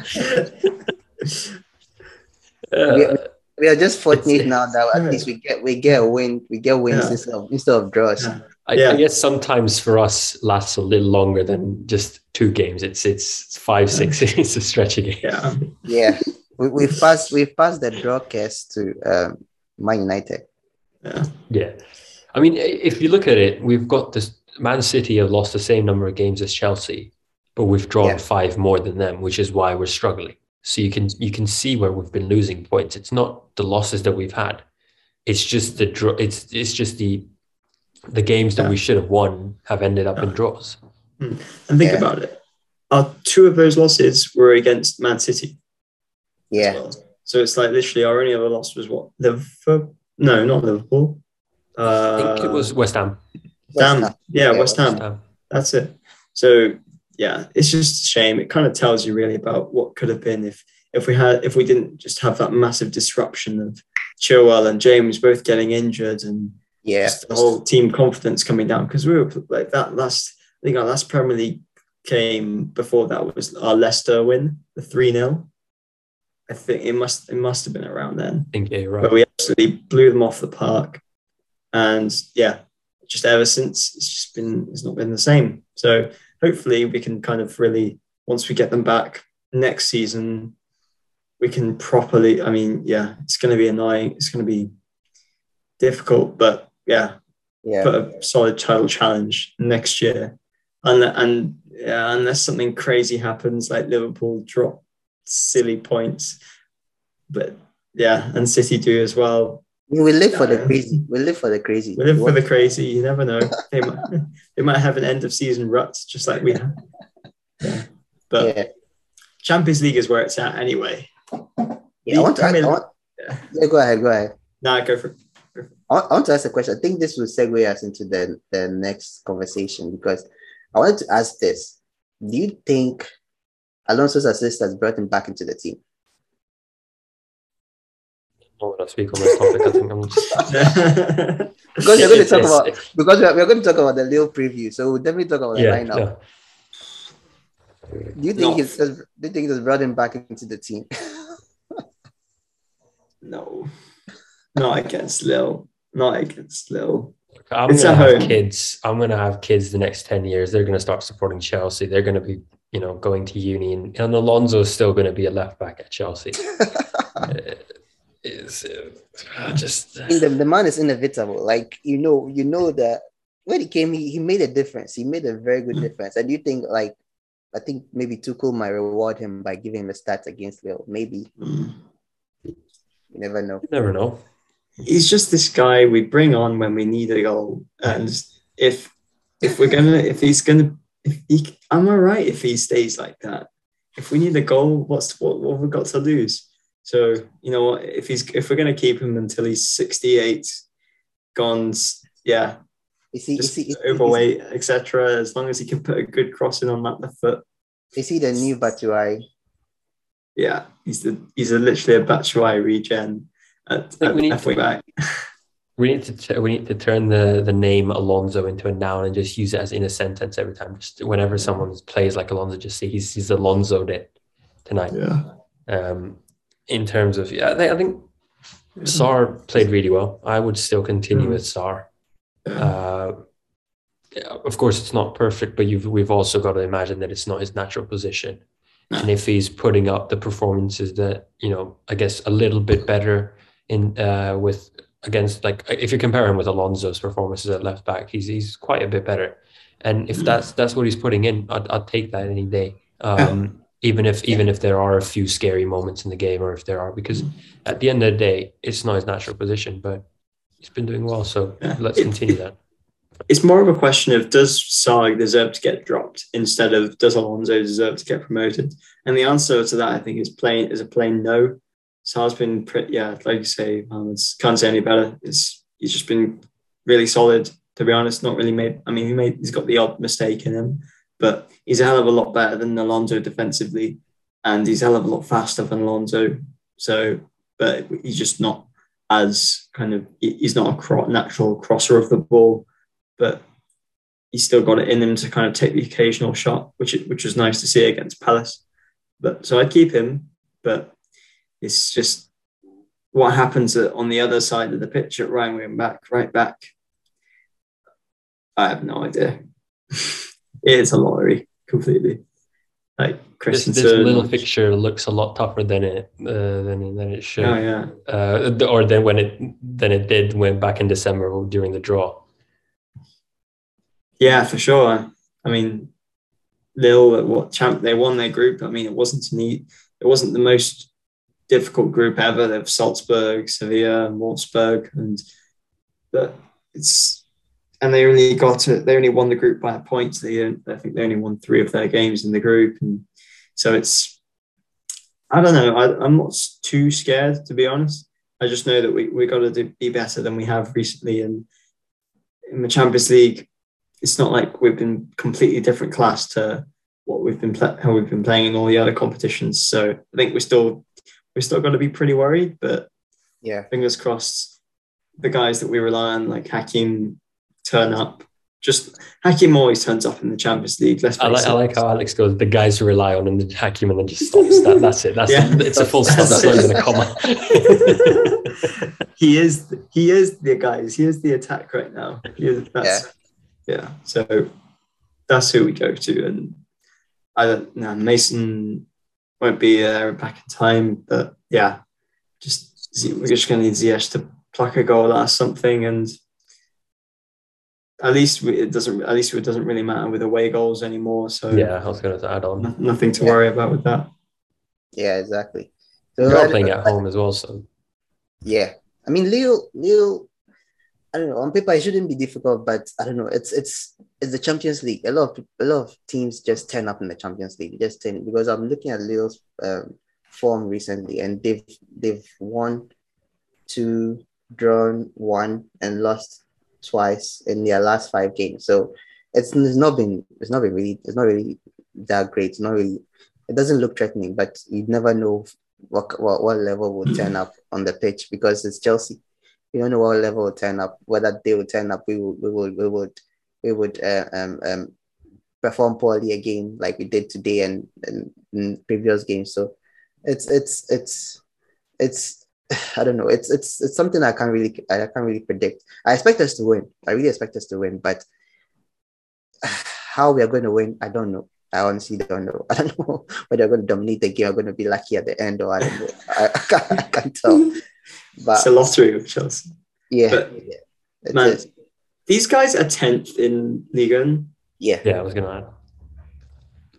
(laughs) uh, we are just fortunate now that at least we get we get a win, we get wins yeah. instead of instead of draws. Yeah. I, yeah. I, guess sometimes for us lasts a little longer than just two games. It's it's five, six. (laughs) it's a stretch again. Yeah, yeah. We we passed we passed the draw case to um, Man United. Yeah, yeah. I mean, if you look at it, we've got this. Man City have lost the same number of games as Chelsea, but we've drawn yeah. five more than them, which is why we're struggling. So you can you can see where we've been losing points. It's not the losses that we've had. It's just the draw. It's it's just the the games that yeah. we should have won have ended up yeah. in draws. Mm. And think yeah. about it. Our two of those losses were against Man City. Yeah. Well. So it's like literally our only other loss was what Liverpool. No, not Liverpool. Uh, I think it was West Ham. West Ham. Yeah, West Ham. West Ham. That's it. So yeah, it's just a shame. It kind of tells you really about what could have been if if we had if we didn't just have that massive disruption of Chilwell and James both getting injured and yeah, the whole team confidence coming down because we were like that last. I think our last Premier League game before that was our Leicester win, the three 0 I think it must it must have been around then. I think yeah, you're But we absolutely blew them off the park, and yeah, just ever since it's just been it's not been the same. So hopefully we can kind of really once we get them back next season, we can properly. I mean, yeah, it's going to be annoying. It's going to be difficult, but yeah, Yeah. put a solid title challenge next year. And and yeah, unless something crazy happens, like Liverpool drop silly points, but yeah, and City do as well. We live for the crazy. We live for the crazy. We live for the crazy. You never know. They might (laughs) they might have an end of season rut just like we have. Yeah. But yeah. Champions League is where it's at anyway. yeah. I want to. I, I want, Yeah. yeah, go ahead. Go ahead. Now go for I want, I want to ask a question. I think this will segue us into the, the next conversation because I wanted to ask this. Do you think Alonso's assist has brought him back into the team? Not when speak on this topic. I think I'm just Because we're going to talk about because we're, we're going to talk about the little preview, so we'll definitely talk about it yeah, right now. yeah. Do you think No. he's do you think it's brought him back into the team? (laughs) no. Not against Lille. Not against Lille. I'm It's gonna have home. kids. I'm gonna have kids the next ten years. They're gonna start supporting Chelsea. They're gonna be, you know, going to uni, and, and Alonso is still gonna be a left back at Chelsea. Uh, (laughs) is uh, just I the, the man is inevitable. Like you know, you know that when he came, he, he made a difference. He made a very good difference. And you think like I think maybe Tuchel might reward him by giving him a stats against Lille. Maybe Mm. you never know. you never know. he's just this guy we bring on when we need a goal. And if if we're gonna if he's gonna if he I'm alright if he stays like that. If we need a goal, what's what what have we got to lose? So you know if he's if we're gonna keep him until he's 68 gone yeah You see, you just see, you see- overweight etc as long as he can put a good crossing on that left foot Is he the new Batshuayi. yeah he's the he's a literally a Batshuayi regen at, at we need halfway to- back We need to we need to turn the the name Alonso into a noun and just use it as in a sentence every time. Just whenever someone plays like Alonso, just say he's he's Alonso it tonight. yeah Um, in terms of yeah, I think, I think Sarr played really well. I would still continue Mm. with Sarr. Uh, yeah, of course, it's not perfect, but you've we've also got to imagine that it's not his natural position. No. And if he's putting up the performances that you know, I guess a little bit better in uh, with against like if you compare him with Alonso's performances at left back, he's he's quite a bit better. And if Mm. that's that's what he's putting in, I'd, I'd take that any day. Um, Even if even if there are a few scary moments in the game, or if there are, because at the end of the day, it's not his natural position, but he's been doing well. So Yeah. let's It- continue that. it's more of a question of does Sarr deserve to get dropped instead of does Alonso deserve to get promoted? And the answer to that, I think, is plain is a plain no. Sarr's been pretty, yeah, like you say, um, it's, can't say any better. It's he's just been really solid. To be honest, not really made. I mean, he made he's got the odd mistake in him, but he's a hell of a lot better than Alonso defensively, and he's a hell of a lot faster than Alonso. So, but he's just not as kind of he's not a natural crosser of the ball but he's still got it in him to kind of take the occasional shot, which which was nice to see against Palace. But so I'd keep him, but it's just what happens on the other side of the pitch at right wing back, right back. I have no idea. (laughs) it's a lottery completely. Like This, Christensen. this little fixture looks a lot tougher than it uh, than than it should, Oh yeah. uh, or than when it than it did when back in December during the draw. Yeah, for sure. I mean, Lille, what champ? They won their group. I mean, it wasn't e- it wasn't the most difficult group ever. They have Salzburg, Sevilla, Wolfsburg, and but it's and they only got. They only won the group by a point. They I think they only won three of their games in the group, and so it's I don't know. I, I'm not too scared to be honest. I just know that we we got to do, be better than we have recently, and in the Champions League it's not like we've been completely different class to what we've been how we've been playing in all the other competitions. So I think we're still we're still going to be pretty worried, but Yeah. fingers crossed. The guys that we rely on, like Hakim, turn up just Hakim always turns up in the Champions League. Let's I like, I like how Alex goes, the guys who rely on him, and then Hakim and then just stops. That, that's it. That's Yeah. it's a full stop. That's not even a comma. (laughs) he is he is the guys. He is the attack right now. He is, that's, yeah. So that's who we go to, and I don't know. Mason won't be there back in time, but yeah, just we're just going to need Ziyech to pluck a goal or something, and at least we, it doesn't. At least it doesn't really matter with away goals anymore. So yeah, I was going to add on. no- nothing to Yeah. worry about with that. Yeah, exactly. So We're all I- playing at home as well, so Yeah, I mean, Leo, Leo. I don't know. On paper, it shouldn't be difficult, but I don't know. It's it's it's the Champions League. A lot of a lot of teams just turn up in the Champions League. Just turn because I'm looking at Leo's um, form recently, and they've they've won two, drawn one, and lost twice in their last five games. So it's, it's not been it's not been really it's not really that great. It's not really it doesn't look threatening, but you never know what, what, what level will turn up on the pitch because it's Chelsea. We don't know what level will turn up, whether they will turn up. We will, we will, we would, we would uh, um, um, perform poorly again, like we did today and, and in previous games. So it's it's it's it's (sighs) I don't know. It's it's it's something I can't really I can't really predict. I expect us to win. I really expect us to win, but (sighs) how we are going to win, I don't know. I honestly don't know. (laughs) I don't know whether we're going to dominate the game. I'm going to be lucky at the end, or I don't know. (laughs) I, I, can't, I can't tell. But It's a lottery with Chelsea. yeah, but, yeah, man, just- These guys are tenth in Ligue 1. yeah, yeah, I was going to add.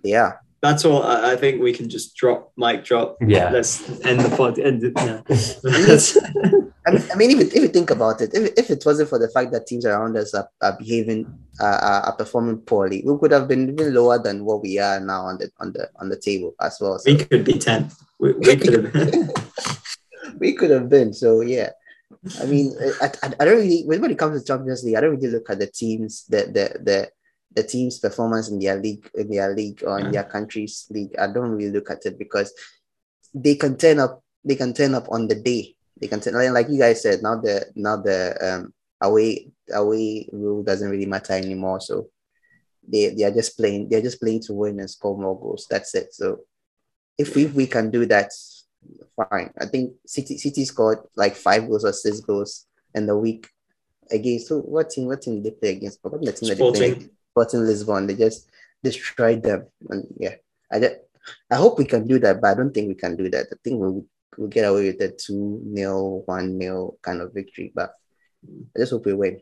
yeah. That's all. I, I think we can just drop, mic drop. Yeah. Let's end the pod. End it now. (laughs) I mean, I mean, if you, if you think about it, if, if it wasn't for the fact that teams around us are, are behaving, uh, are, are performing poorly, we could have been even lower than what we are now on the on the on the table as well. So we could be tenth. We, we could have been. (laughs) we could have been. So yeah, I mean, I, I, I don't really when it comes to Champions League, I don't really look at the teams the the the the team's performance in their league in their league or in Yeah. their country's league. I don't really look at it because they can turn up. They can turn up on the day. They can turn like, like you guys said. Now the now the um away away rule doesn't really matter anymore. So they they are just playing. They're just playing to win and score more goals. That's it. So if we, we can do that, fine. I think City City scored like five goals or six goals in the week against so what team? What team did they play against? What team that they played? Sporting. Sporting Lisbon. They just destroyed them. And yeah, I just, I hope we can do that, but I don't think we can do that. I think we'll we'll get away with a two nil, one nil kind of victory. But I just hope we win.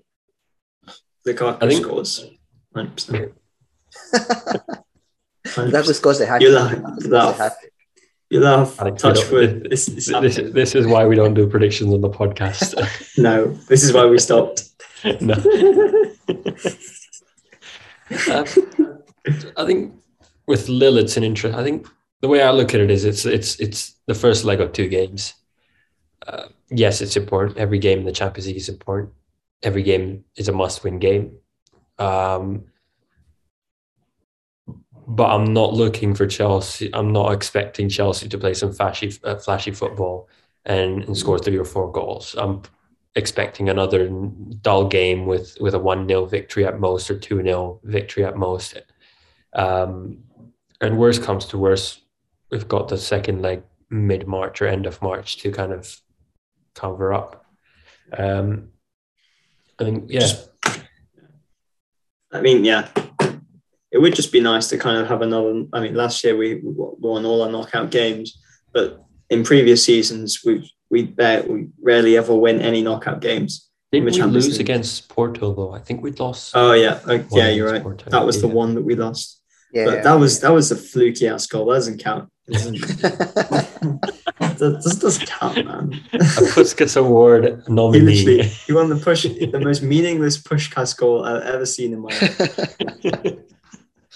Lukaku I think- scores. (laughs) 100%. Lukaku scores a hat. You laugh. Lukaku laugh. You laugh. Touch wood. This, this, This, is- this is why we don't do predictions on the podcast. (laughs) no, this is why we stopped. (laughs) no. Um, I think with Lille, it's an interest. I think the way I look at it is it's it's it's the first leg of two games. Uh, yes, it's important. Every game in the Champions League is important. Every game is a must-win game. Um, but I'm not looking for Chelsea. I'm not expecting Chelsea to play some flashy, uh, flashy football and, and score three or four goals. I'm expecting another dull game with with a one 0 victory at most or two 0 victory at most. Um, and worst comes to worst, we've got the second leg mid March or end of March to kind of cover up. Um, I think yeah, I mean, yeah, it would just be nice to kind of have another. I mean, last year we won all our knockout games, but in previous seasons we we bet we rarely ever win any knockout games. didn't the we Champions lose League. against Porto though? I think we'd lost. Oh yeah, uh, yeah, you're right. Porto. That was the one that we lost. Yeah, But that was that was a fluky ass goal. That doesn't count. Doesn't, (laughs) (laughs) that this doesn't count, man. a Puskas Award (laughs) He nominee. literally he won the push the most meaningless Puskas goal I've ever seen in my life.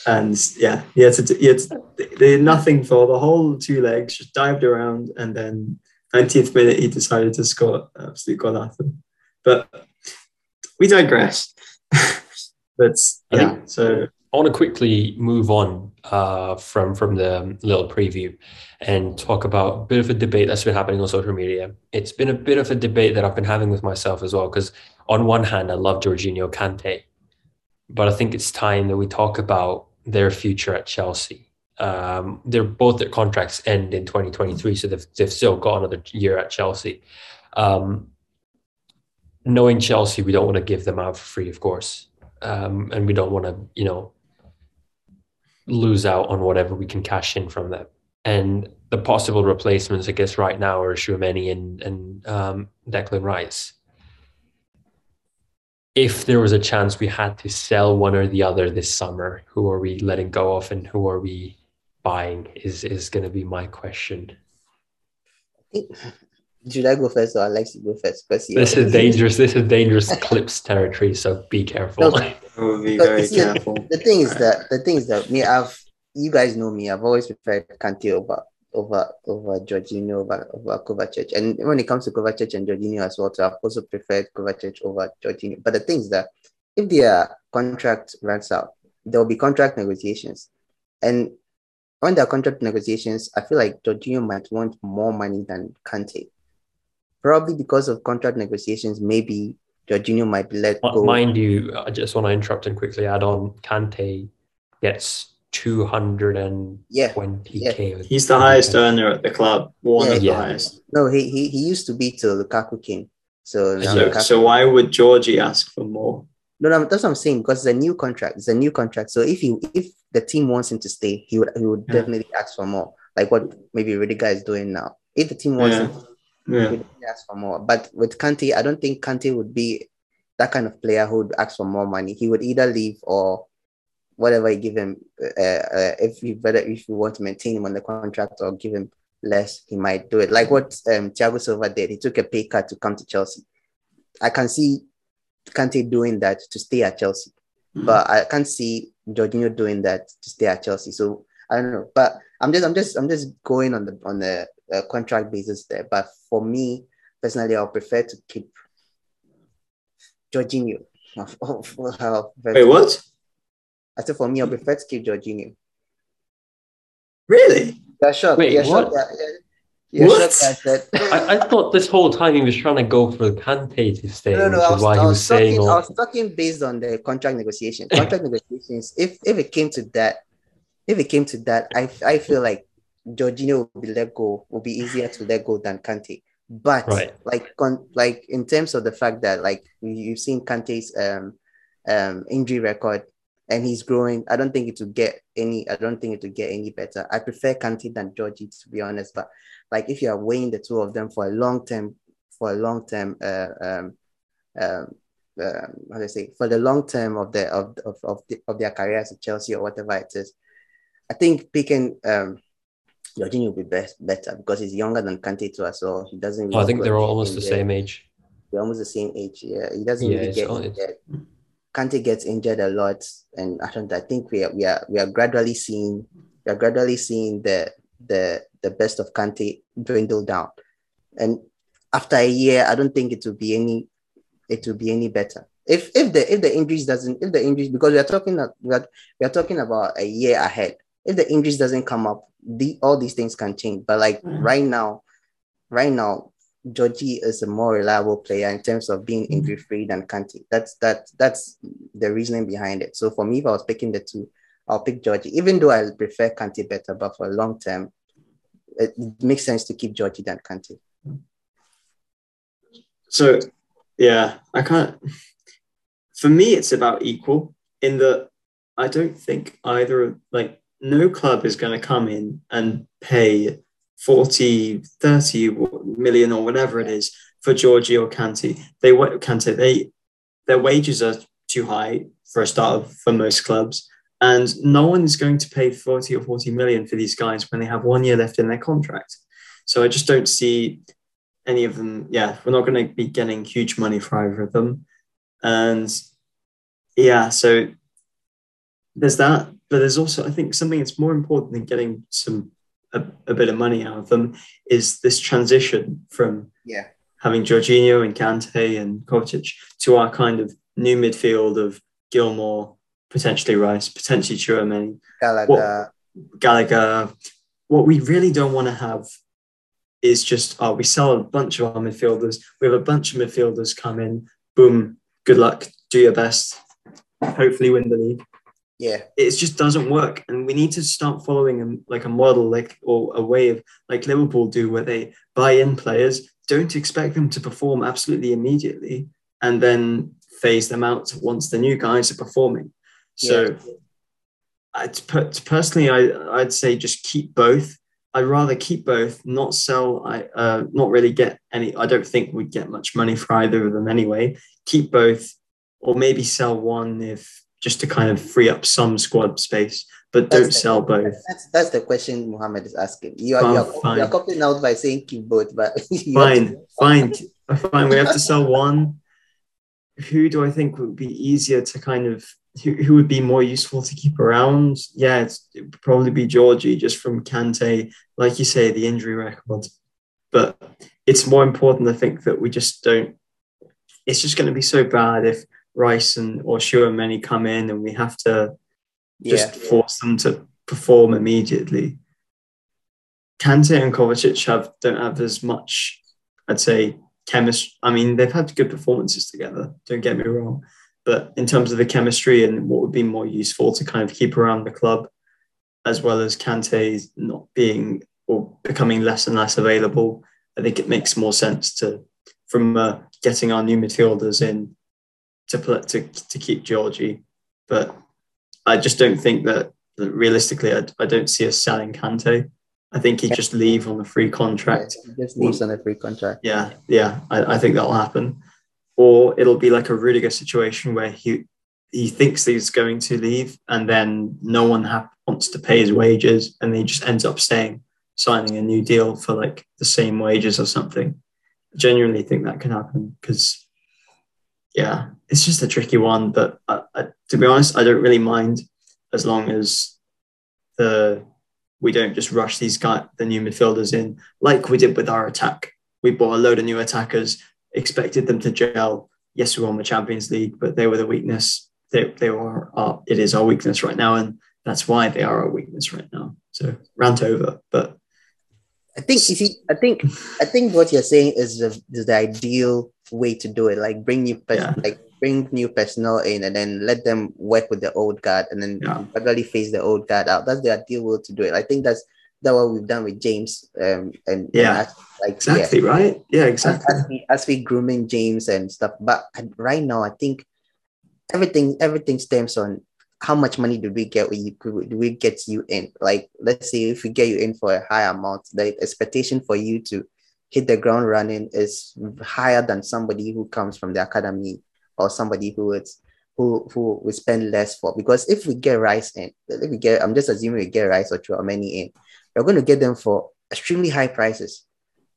And yeah, he had to he had to, they did nothing for the whole two legs, just dived around, and then 90th minute he decided to score absolute god awful. But we digress. (laughs) but yeah, so I want to quickly move on uh, from from the little preview and talk about a bit of a debate that's been happening on social media. It's been a bit of a debate that I've been having with myself as well. Because on one hand, I love Jorginho Kante, but I think it's time that we talk about their future at Chelsea. Um, they're both their contracts end in 2023, so they've, they've still got another year at Chelsea. Um, knowing Chelsea, we don't want to give them out for free, of course, um, and we don't want to, you know, lose out on whatever we can cash in from them. And the possible replacements, I guess, right now are Tchouameni and and um, Declan Rice. If there was a chance we had to sell one or the other this summer, who are we letting go of, and who are we buying? Is is going to be my question. Should I go first or Alex go first? Because this is dangerous. This is dangerous clips territory. So be careful. No, (laughs) be very careful. The, the thing is that the thing is that me, I've you guys know me. I've always preferred Kante over over over Jorginho over over Kovacic. And when it comes to Kovacic and Jorginho as well, so I've also preferred Kovacic over Jorginho. But the thing is that if their contract runs out, there will be contract negotiations, and on their contract negotiations, I feel like Jorginho might want more money than Kante probably because of contract negotiations, maybe Jorginho might be let go. Mind you, I just want to interrupt and quickly add on Kante gets 220k. Yeah. He's the highest earner at the club, one yeah, of the highest. No, he, he, he used to be till Lukaku came. So, so, Lukaku so why would Georgie ask for more? No, no, that's what I'm saying because it's a new contract. It's a new contract. So if he if the team wants him to stay, he would he would yeah. definitely ask for more, like what maybe Rudiger is doing now. If the team wants yeah. him yeah. ask for more. But with Kante, I don't think Kante would be that kind of player who would ask for more money. He would either leave or whatever you give him. Uh, uh, if you better, if you want to maintain him on the contract or give him less, he might do it. Like what um, Thiago Silva did. He took a pay cut to come to Chelsea. I can see Kante doing that to stay at Chelsea, mm-hmm. but I can't see Jorginho doing that to stay at Chelsea. So I don't know. But I'm just, I'm just, I'm just going on the on the uh, contract basis there. But for me personally, I prefer to keep Jorginho. Wait, what? I said for me, I prefer to keep Jorginho. Really? Yeah, sure. Wait, yeah, what? Sure, yeah, yeah. What? I, I, thought this whole time he was trying to go for the Kante to stay, no, no, which is why he was, was talking. All... I was talking based on the contract negotiation. (laughs) Contract negotiations. If if it came to that, if it came to that, I I feel like Jorginho will be let go, will be easier to let go than Kante. But right. like con- like in terms of the fact that like you've seen Kante's um um injury record and he's growing, I don't think it will get any. I don't think it will get any better. I prefer Kante than Georgie to be honest. But like if you are weighing the two of them for a long term, for a long term, uh, um, um, uh, how do I say for the long term of the of of of, the, of their careers at Chelsea or whatever it is, I think picking um Jorginho will be best, better because he's younger than Kante too, so he doesn't. Oh, I think they're almost the same age. They're almost the same age. Yeah, he doesn't yeah, really get injured. Kante gets injured a lot, and I don't. I think we are we are we are gradually seeing we are gradually seeing the the the best of Kante dwindle down, and after a year, I don't think it will be any it will be any better. If if the if the injuries doesn't if the injuries because we are talking that we are, we are talking about a year ahead. If the injuries doesn't come up, the all these things can change. But like mm. right now, right now, Georgie is a more reliable player in terms of being mm-hmm. injury free than Kante. That's that that's the reasoning behind it. So for me, if I was picking the two, I'll pick Georgie, even though I prefer Kante better. But for a long term, it makes sense to keep Georgie than Kante. So yeah, I can't. For me, it's about equal in that I don't think either like no club is going to come in and pay 40, 30 million or whatever it is for Georgie or Kante. They Kante, they their wages are too high for a start for most clubs. And no one is going to pay 40 or 40 million for these guys when they have one year left in their contract. So I just don't see any of them. Yeah, we're not going to be getting huge money for either of them. And yeah, so there's that but there's also I think something that's more important than getting some a, a bit of money out of them is this transition from yeah having Jorginho and Kante and Kovacic to our kind of new midfield of Gilmour, potentially Rice, potentially Tchouameni, Gallagher. What, Gallagher. What we really don't want to have is just oh we sell a bunch of our midfielders. We have a bunch of midfielders come in, boom, good luck, do your best. hopefully win the league. Yeah, It just doesn't work, and we need to start following a, like a model, like or a way of like Liverpool do, where they buy in players, don't expect them to perform absolutely immediately, and then phase them out once the new guys are performing. So, I'd personally, I I'd say just keep both. I'd rather keep both, not sell. I uh, not really get any. I don't think we'd get much money for either of them anyway. Keep both, or maybe sell one if just to kind of free up some squad space, but don't the- sell both. that's that's the question Muhammad is asking. You are Oh, you're, fine. you're copying out by saying keep both, but (laughs) you Fine, to- fine, fine. We have to sell one. Who do I think would be easier to kind of who, who would be more useful to keep around? Yeah, it's, it would probably be Georgie, just from Kante, like you say, the injury record. But it's more important, I think, that we just don't. It's just going to be so bad if Rice and or Tchouameni come in and we have to just yeah, force them to perform immediately. Kante and Kovacic have don't have as much, I'd say, chemistry. I mean, they've had good performances together. Don't get me wrong, but in terms of the chemistry and what would be more useful to kind of keep around the club, as well as Kante not being or becoming less and less available, I think it makes more sense to from uh, getting our new midfielders in to to to keep Georgie, but I just don't think that, that realistically, I, I don't see us selling Kante. I think he'd just leave on a free contract. he just leaves on a free contract. Yeah, yeah, I, I think that'll happen. Or it'll be like a Rudiger situation where he he thinks he's going to leave, and then no one ha- wants to pay his wages, and he just ends up staying, signing a new deal for like the same wages or something. I genuinely think that can happen because, yeah, it's just a tricky one. But I, I, to be honest, I don't really mind as long as the we don't just rush these guy the new midfielders in like we did with our attack. We bought a load of new attackers, expected them to gel. Yes, we won the Champions League, but they were the weakness. They, they were our, it is our weakness right now, and that's why they are our weakness right now. So rant over, but I think you see, I think I think what you're saying is the, is the ideal way to do it. Like bring new pers- Yeah. like bring new personnel in and then let them work with the old guard and then Yeah. gradually phase the old guard out. That's the ideal way to do it. I think that's that's what we've done with James. Um and Yeah. and as- like yeah. exactly right. Yeah, exactly. as we as we grooming James and stuff. But right now, I think everything everything stems on how much money do we get you do we get you in? Like let's say if we get you in for a high amount, the expectation for you to hit the ground running is higher than somebody who comes from the academy or somebody who is who who we spend less for. Because if we get Rice in, if we get, I'm just assuming we get Rice Tchouameni in, we're going to get them for extremely high prices,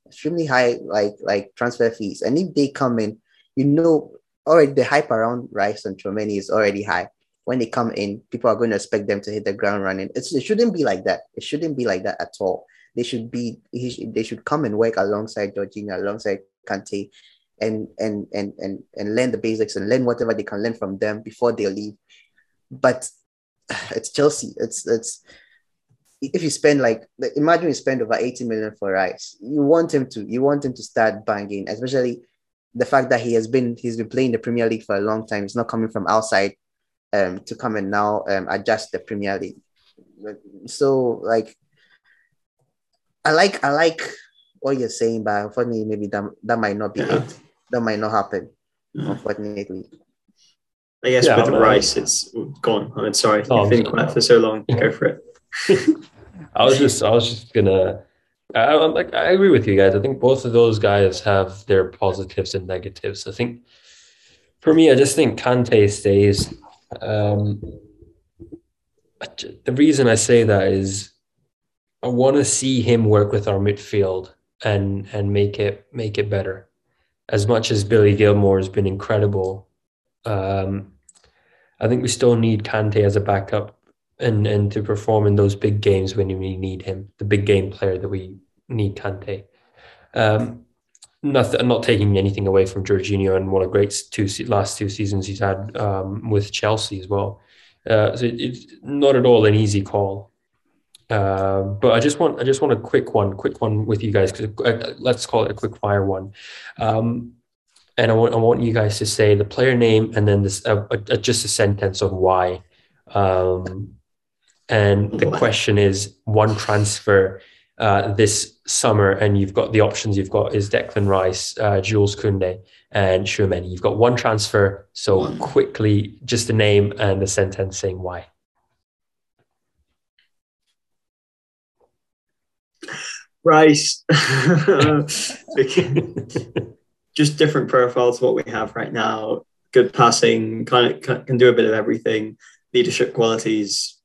extremely high like like transfer fees. And if they come in, you know, already the hype around Rice and Chouameni is already high. When they come in, people are going to expect them to hit the ground running. It's, it shouldn't be like that. It shouldn't be like that at all. They should be. They should come and work alongside Jorginho, alongside Kante, and and and and and learn the basics and learn whatever they can learn from them before they leave. But (sighs) it's Chelsea. It's it's if you spend like imagine you spend over 80 million for Rice, you want him to you want him to start banging, especially the fact that he has been he's been playing the Premier League for a long time. He's not coming from outside um to come and now um adjust the Premier League. So like I like I like what you're saying, but unfortunately maybe that, that might not be Yeah. it. That might not happen, unfortunately. I guess Yeah, with I'm- Rice, it's gone. I'm sorry, Oh, you've been quiet for so long. Go for it. (laughs) I was just, I was just gonna, I, I'm like, I agree with you guys. I think both of those guys have their positives and negatives. I think, for me, I just think Kante stays. Um, the reason I say that is, I want to see him work with our midfield and and make it make it better. As much as Billy Gilmour has been incredible, um, I think we still need Kante as a backup and and to perform in those big games when we need him, the big game player that we need Kante. Um, nothing, not taking anything away from Jorginho and what a great two last two seasons he's had um, with Chelsea as well. Uh, so it, it's not at all an easy call. Um, but I just want I just want a quick one, quick one with you guys because uh, let's call it a quick fire one. Um, and I want I want you guys to say the player name and then this uh, uh, just a sentence of why. Um, and the question is one transfer uh, this summer, and you've got the options you've got is Declan Rice, uh, Jules Koundé, and Tchouameni. You've got one transfer, so one. quickly just the name and the sentence saying why. Rice. (laughs) just different profiles what we have right now. Good passing, kind of can do a bit of everything. Leadership qualities,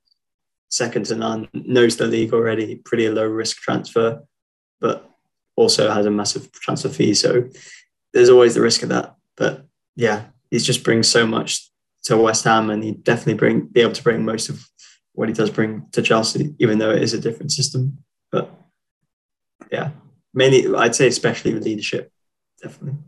second to none. Knows the league already. Pretty low risk transfer, but also has a massive transfer fee. So there's always the risk of that. But yeah, he just brings so much to West Ham, and he definitely bring be able to bring most of what he does bring to Chelsea, even though it is a different system. But yeah, mainly I'd say especially with leadership, definitely.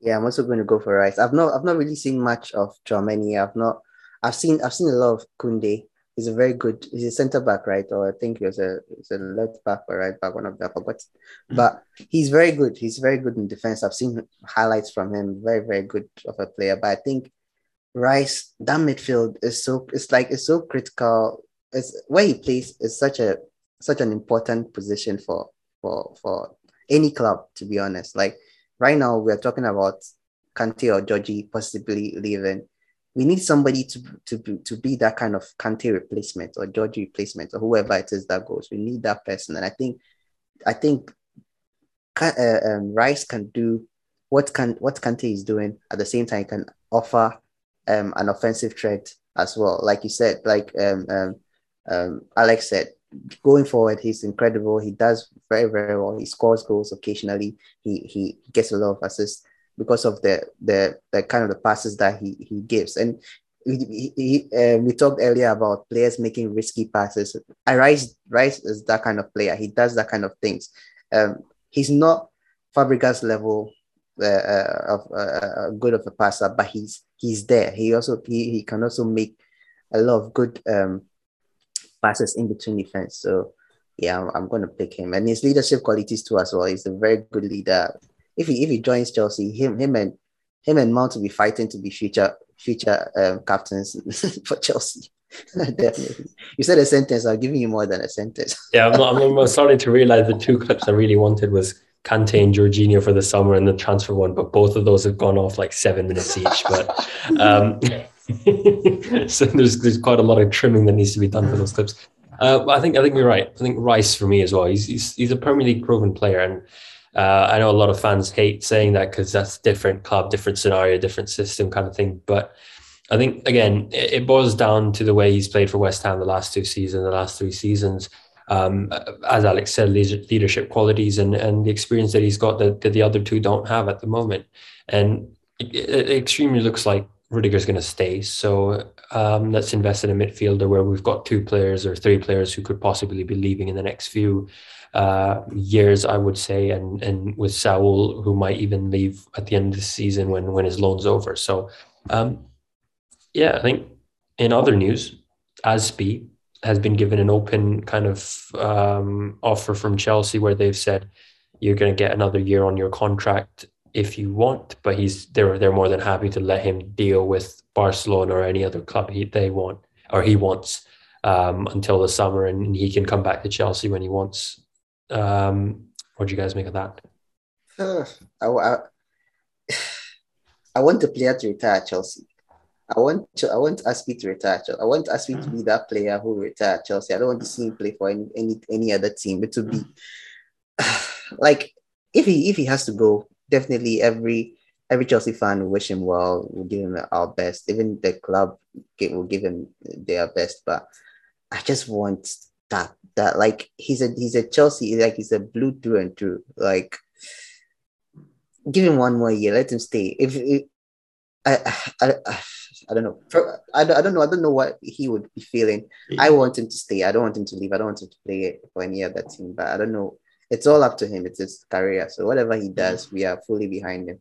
Yeah, I'm also going to go for Rice. I've not I've not really seen much of Tchouameni. I've not I've seen I've seen a lot of Koundé. He's a very good he's a centre back, right? Or I think he was a he's a left back or right back, one of them, I forgot. Mm-hmm. But he's very good. He's very good in defense. I've seen highlights from him. Very, very good of a player. But I think Rice, that midfield is so it's like it's so critical. It's where he plays is such a such an important position for for for any club, to be honest. Like right now, we're talking about Kante or Georgie possibly leaving. We need somebody to to to be that kind of Kante replacement or Georgie replacement or whoever it is that goes. We need that person, and I think I think uh, um, Rice can do what can what Kante is doing at the same time can offer um, an offensive threat as well. Like you said, like um, um, um, Alex said, going forward, he's incredible. He does very, very well. He scores goals occasionally. He he gets a lot of assists because of the the the kind of the passes that he he gives. And he, he, uh, we talked earlier about players making risky passes. I Rice Rice is that kind of player. He does that kind of things. Um, he's not Fabregas level uh, uh, of uh, uh, good of a passer, but he's he's there. He also he, he can also make a lot of good um, passes in between defense. So yeah, I'm, I'm going to pick him, and his leadership qualities too as well. He's a very good leader. If he if he joins Chelsea, him him and him and Mount will be fighting to be future future um, captains (laughs) for Chelsea. (laughs) Definitely. You said a sentence. I'm giving you more than a sentence. (laughs) yeah, I'm, I'm, I'm, starting to realize the two clips I really wanted was Kante and Jorginho for the summer and the transfer one, but both of those have gone off like seven minutes each. But um, so there's there's quite a lot of trimming that needs to be done for those clips. Uh, I think I think you're right. I think Rice for me as well. He's he's, he's a Premier League proven player, and uh, I know a lot of fans hate saying that because that's different club, different scenario, different system kind of thing. But I think again, it, it boils down to the way he's played for West Ham the last two seasons, the last three seasons. Um, as Alex said, leadership qualities and and the experience that he's got that, that the other two don't have at the moment, and it, it extremely looks like Rudiger's going to stay. So um, let's invest in a midfielder where we've got two players or three players who could possibly be leaving in the next few uh, years, I would say, and and with Saul who might even leave at the end of the season when when his loan's over. So um, yeah, I think in other news, Azpi has been given an open kind of um, offer from Chelsea where they've said you're going to get another year on your contract if you want, but he's they're they're more than happy to let him deal with Barcelona or any other club he they want or he wants um, until the summer, and he can come back to Chelsea when he wants. Um, what do you guys make of that? Uh, (sighs) I, I, (sighs) I want the player to retire Chelsea. I want to, I want Azpi to retire. Chelsea. I want Azpi to be that player who retire at Chelsea. I don't want to see him play for any any, any other team. It to be (sighs) like if he if he has to go, definitely every every Chelsea fan will wish him well. We'll give him our best. Even the club will give him their best. But I just want that that like he's a he's a Chelsea like he's a blue through and through. Like give him one more year. Let him stay. If, if I, I, I I don't know. I don't, I don't know. I don't know what he would be feeling. Yeah. I want him to stay. I don't want him to leave. I don't want him to play it for any other team. But I don't know it's all up to him. It's his career. So whatever he does, we are fully behind him.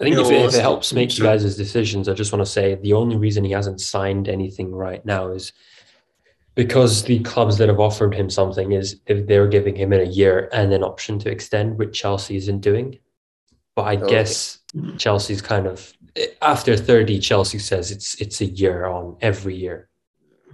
I think if, if it helps make you guys' decisions, I just want to say the only reason he hasn't signed anything right now is because the clubs that have offered him something is if they're giving him in a year and an option to extend, which Chelsea isn't doing. but I Okay. guess Chelsea's kind of after 30, Chelsea says it's it's a year on every year.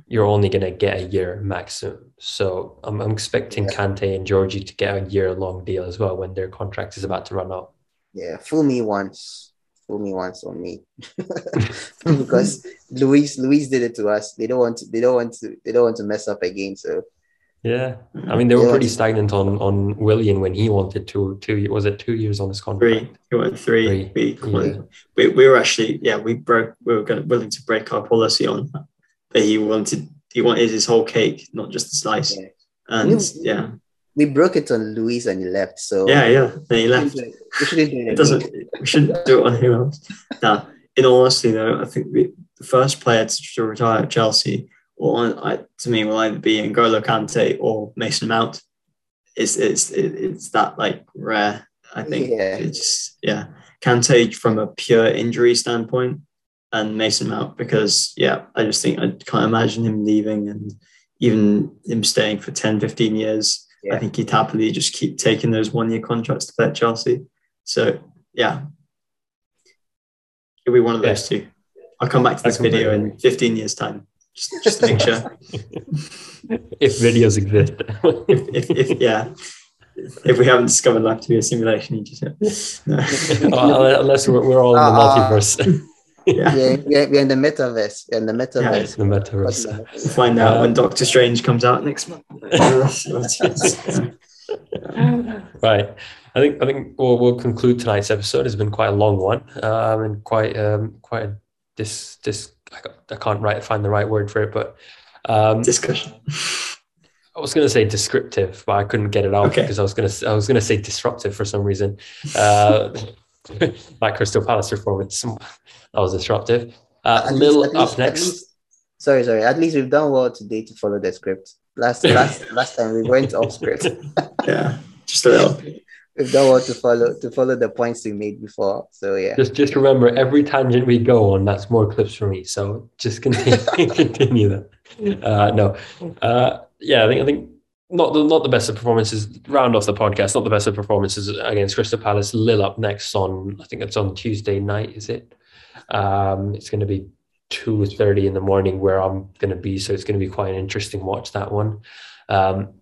You're only gonna get a year maximum. So I'm, I'm expecting Yeah. Kante and Georgie to get a year long deal as well when their contract is about to run out. Yeah, fool me once, fool me once on me, (laughs) (laughs) because Luiz Luiz did it to us. They don't want to. They don't want to. They don't want to mess up again. So Yeah. I mean they were Yeah. pretty stagnant on on Willian when he wanted two two was it two years on his contract? Three. He went three. Three, We, yeah. we we were actually yeah we broke we were gonna, willing to break our policy on that. But he wanted he wanted his whole cake, not just a slice. Yeah. And You- yeah, we broke it on Luiz and he left. So yeah, yeah. Then he left. shouldn't do it- we shouldn't do it It doesn't. We shouldn't do it on who else. Now, in all honesty, though, I think we, the first player to, to retire at Chelsea, or I, to me, will either be N'Golo Kante or Mason Mount. It's it's it's that like rare. I think Yeah. it's yeah. Kante from a pure injury standpoint, and Mason Mount because yeah, I just think I can't imagine him leaving and even him staying for 10, 15 years. I think he'd happily just keep taking those one year contracts to play at Chelsea. So yeah, it'll be one of those two. I'll come back to this video in 15 years' time, just, just to make sure. (laughs) (laughs) if videos exist. If, if, if yeah, if we haven't discovered life to be a simulation, you just no. (laughs) Well, unless we're, we're all in the Ah. multiverse. Yeah. Yeah, we're, we're in the metaverse. We're in the metaverse. the metaverse. We'll find out Uh, when Doctor Strange comes out next month. (laughs) right. I think I think we'll, we'll conclude tonight's episode. It's been quite a long one, um, and quite um, quite a this this I I can't right find the right word for it, but um, Discussion. I was going to say descriptive, but I couldn't get it out Okay. because I was going to I was going to say disruptive for some reason. Uh, (laughs) like Crystal Palace performance, (laughs) that was disruptive. Uh, At Lil least- at up least- next. least- sorry, sorry. At least we've done well today to follow the script. Last (laughs) last last time we went off script. Yeah, just a little. We've done well to follow to follow the points we made before. So yeah. Just just remember, every tangent we go on, that's more clips for me. So just continue continue that. Uh, no, uh, yeah, I think I think not the not the best of performances. Round off the podcast, not the best of performances against Crystal Palace. Lille up next on I think it's on Tuesday night. Is it? Um, it's going to be two thirty in the morning where I'm going to be, so it's going to be quite an interesting watch that one. Um,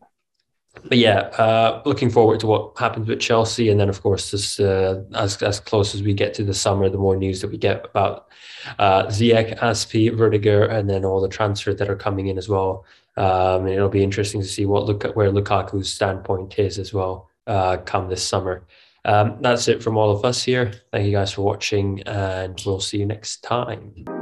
but yeah, uh, looking forward to what happens with Chelsea, and then of course, this, uh, as as close as we get to the summer, the more news that we get about uh, Ziyech, Azpi, and then all the transfers that are coming in as well. Um, and it'll be interesting to see what look at where Lukaku's standpoint is as well uh, come this summer. Um, that's it from all of us here. Thank you guys for watching, and we'll see you next time.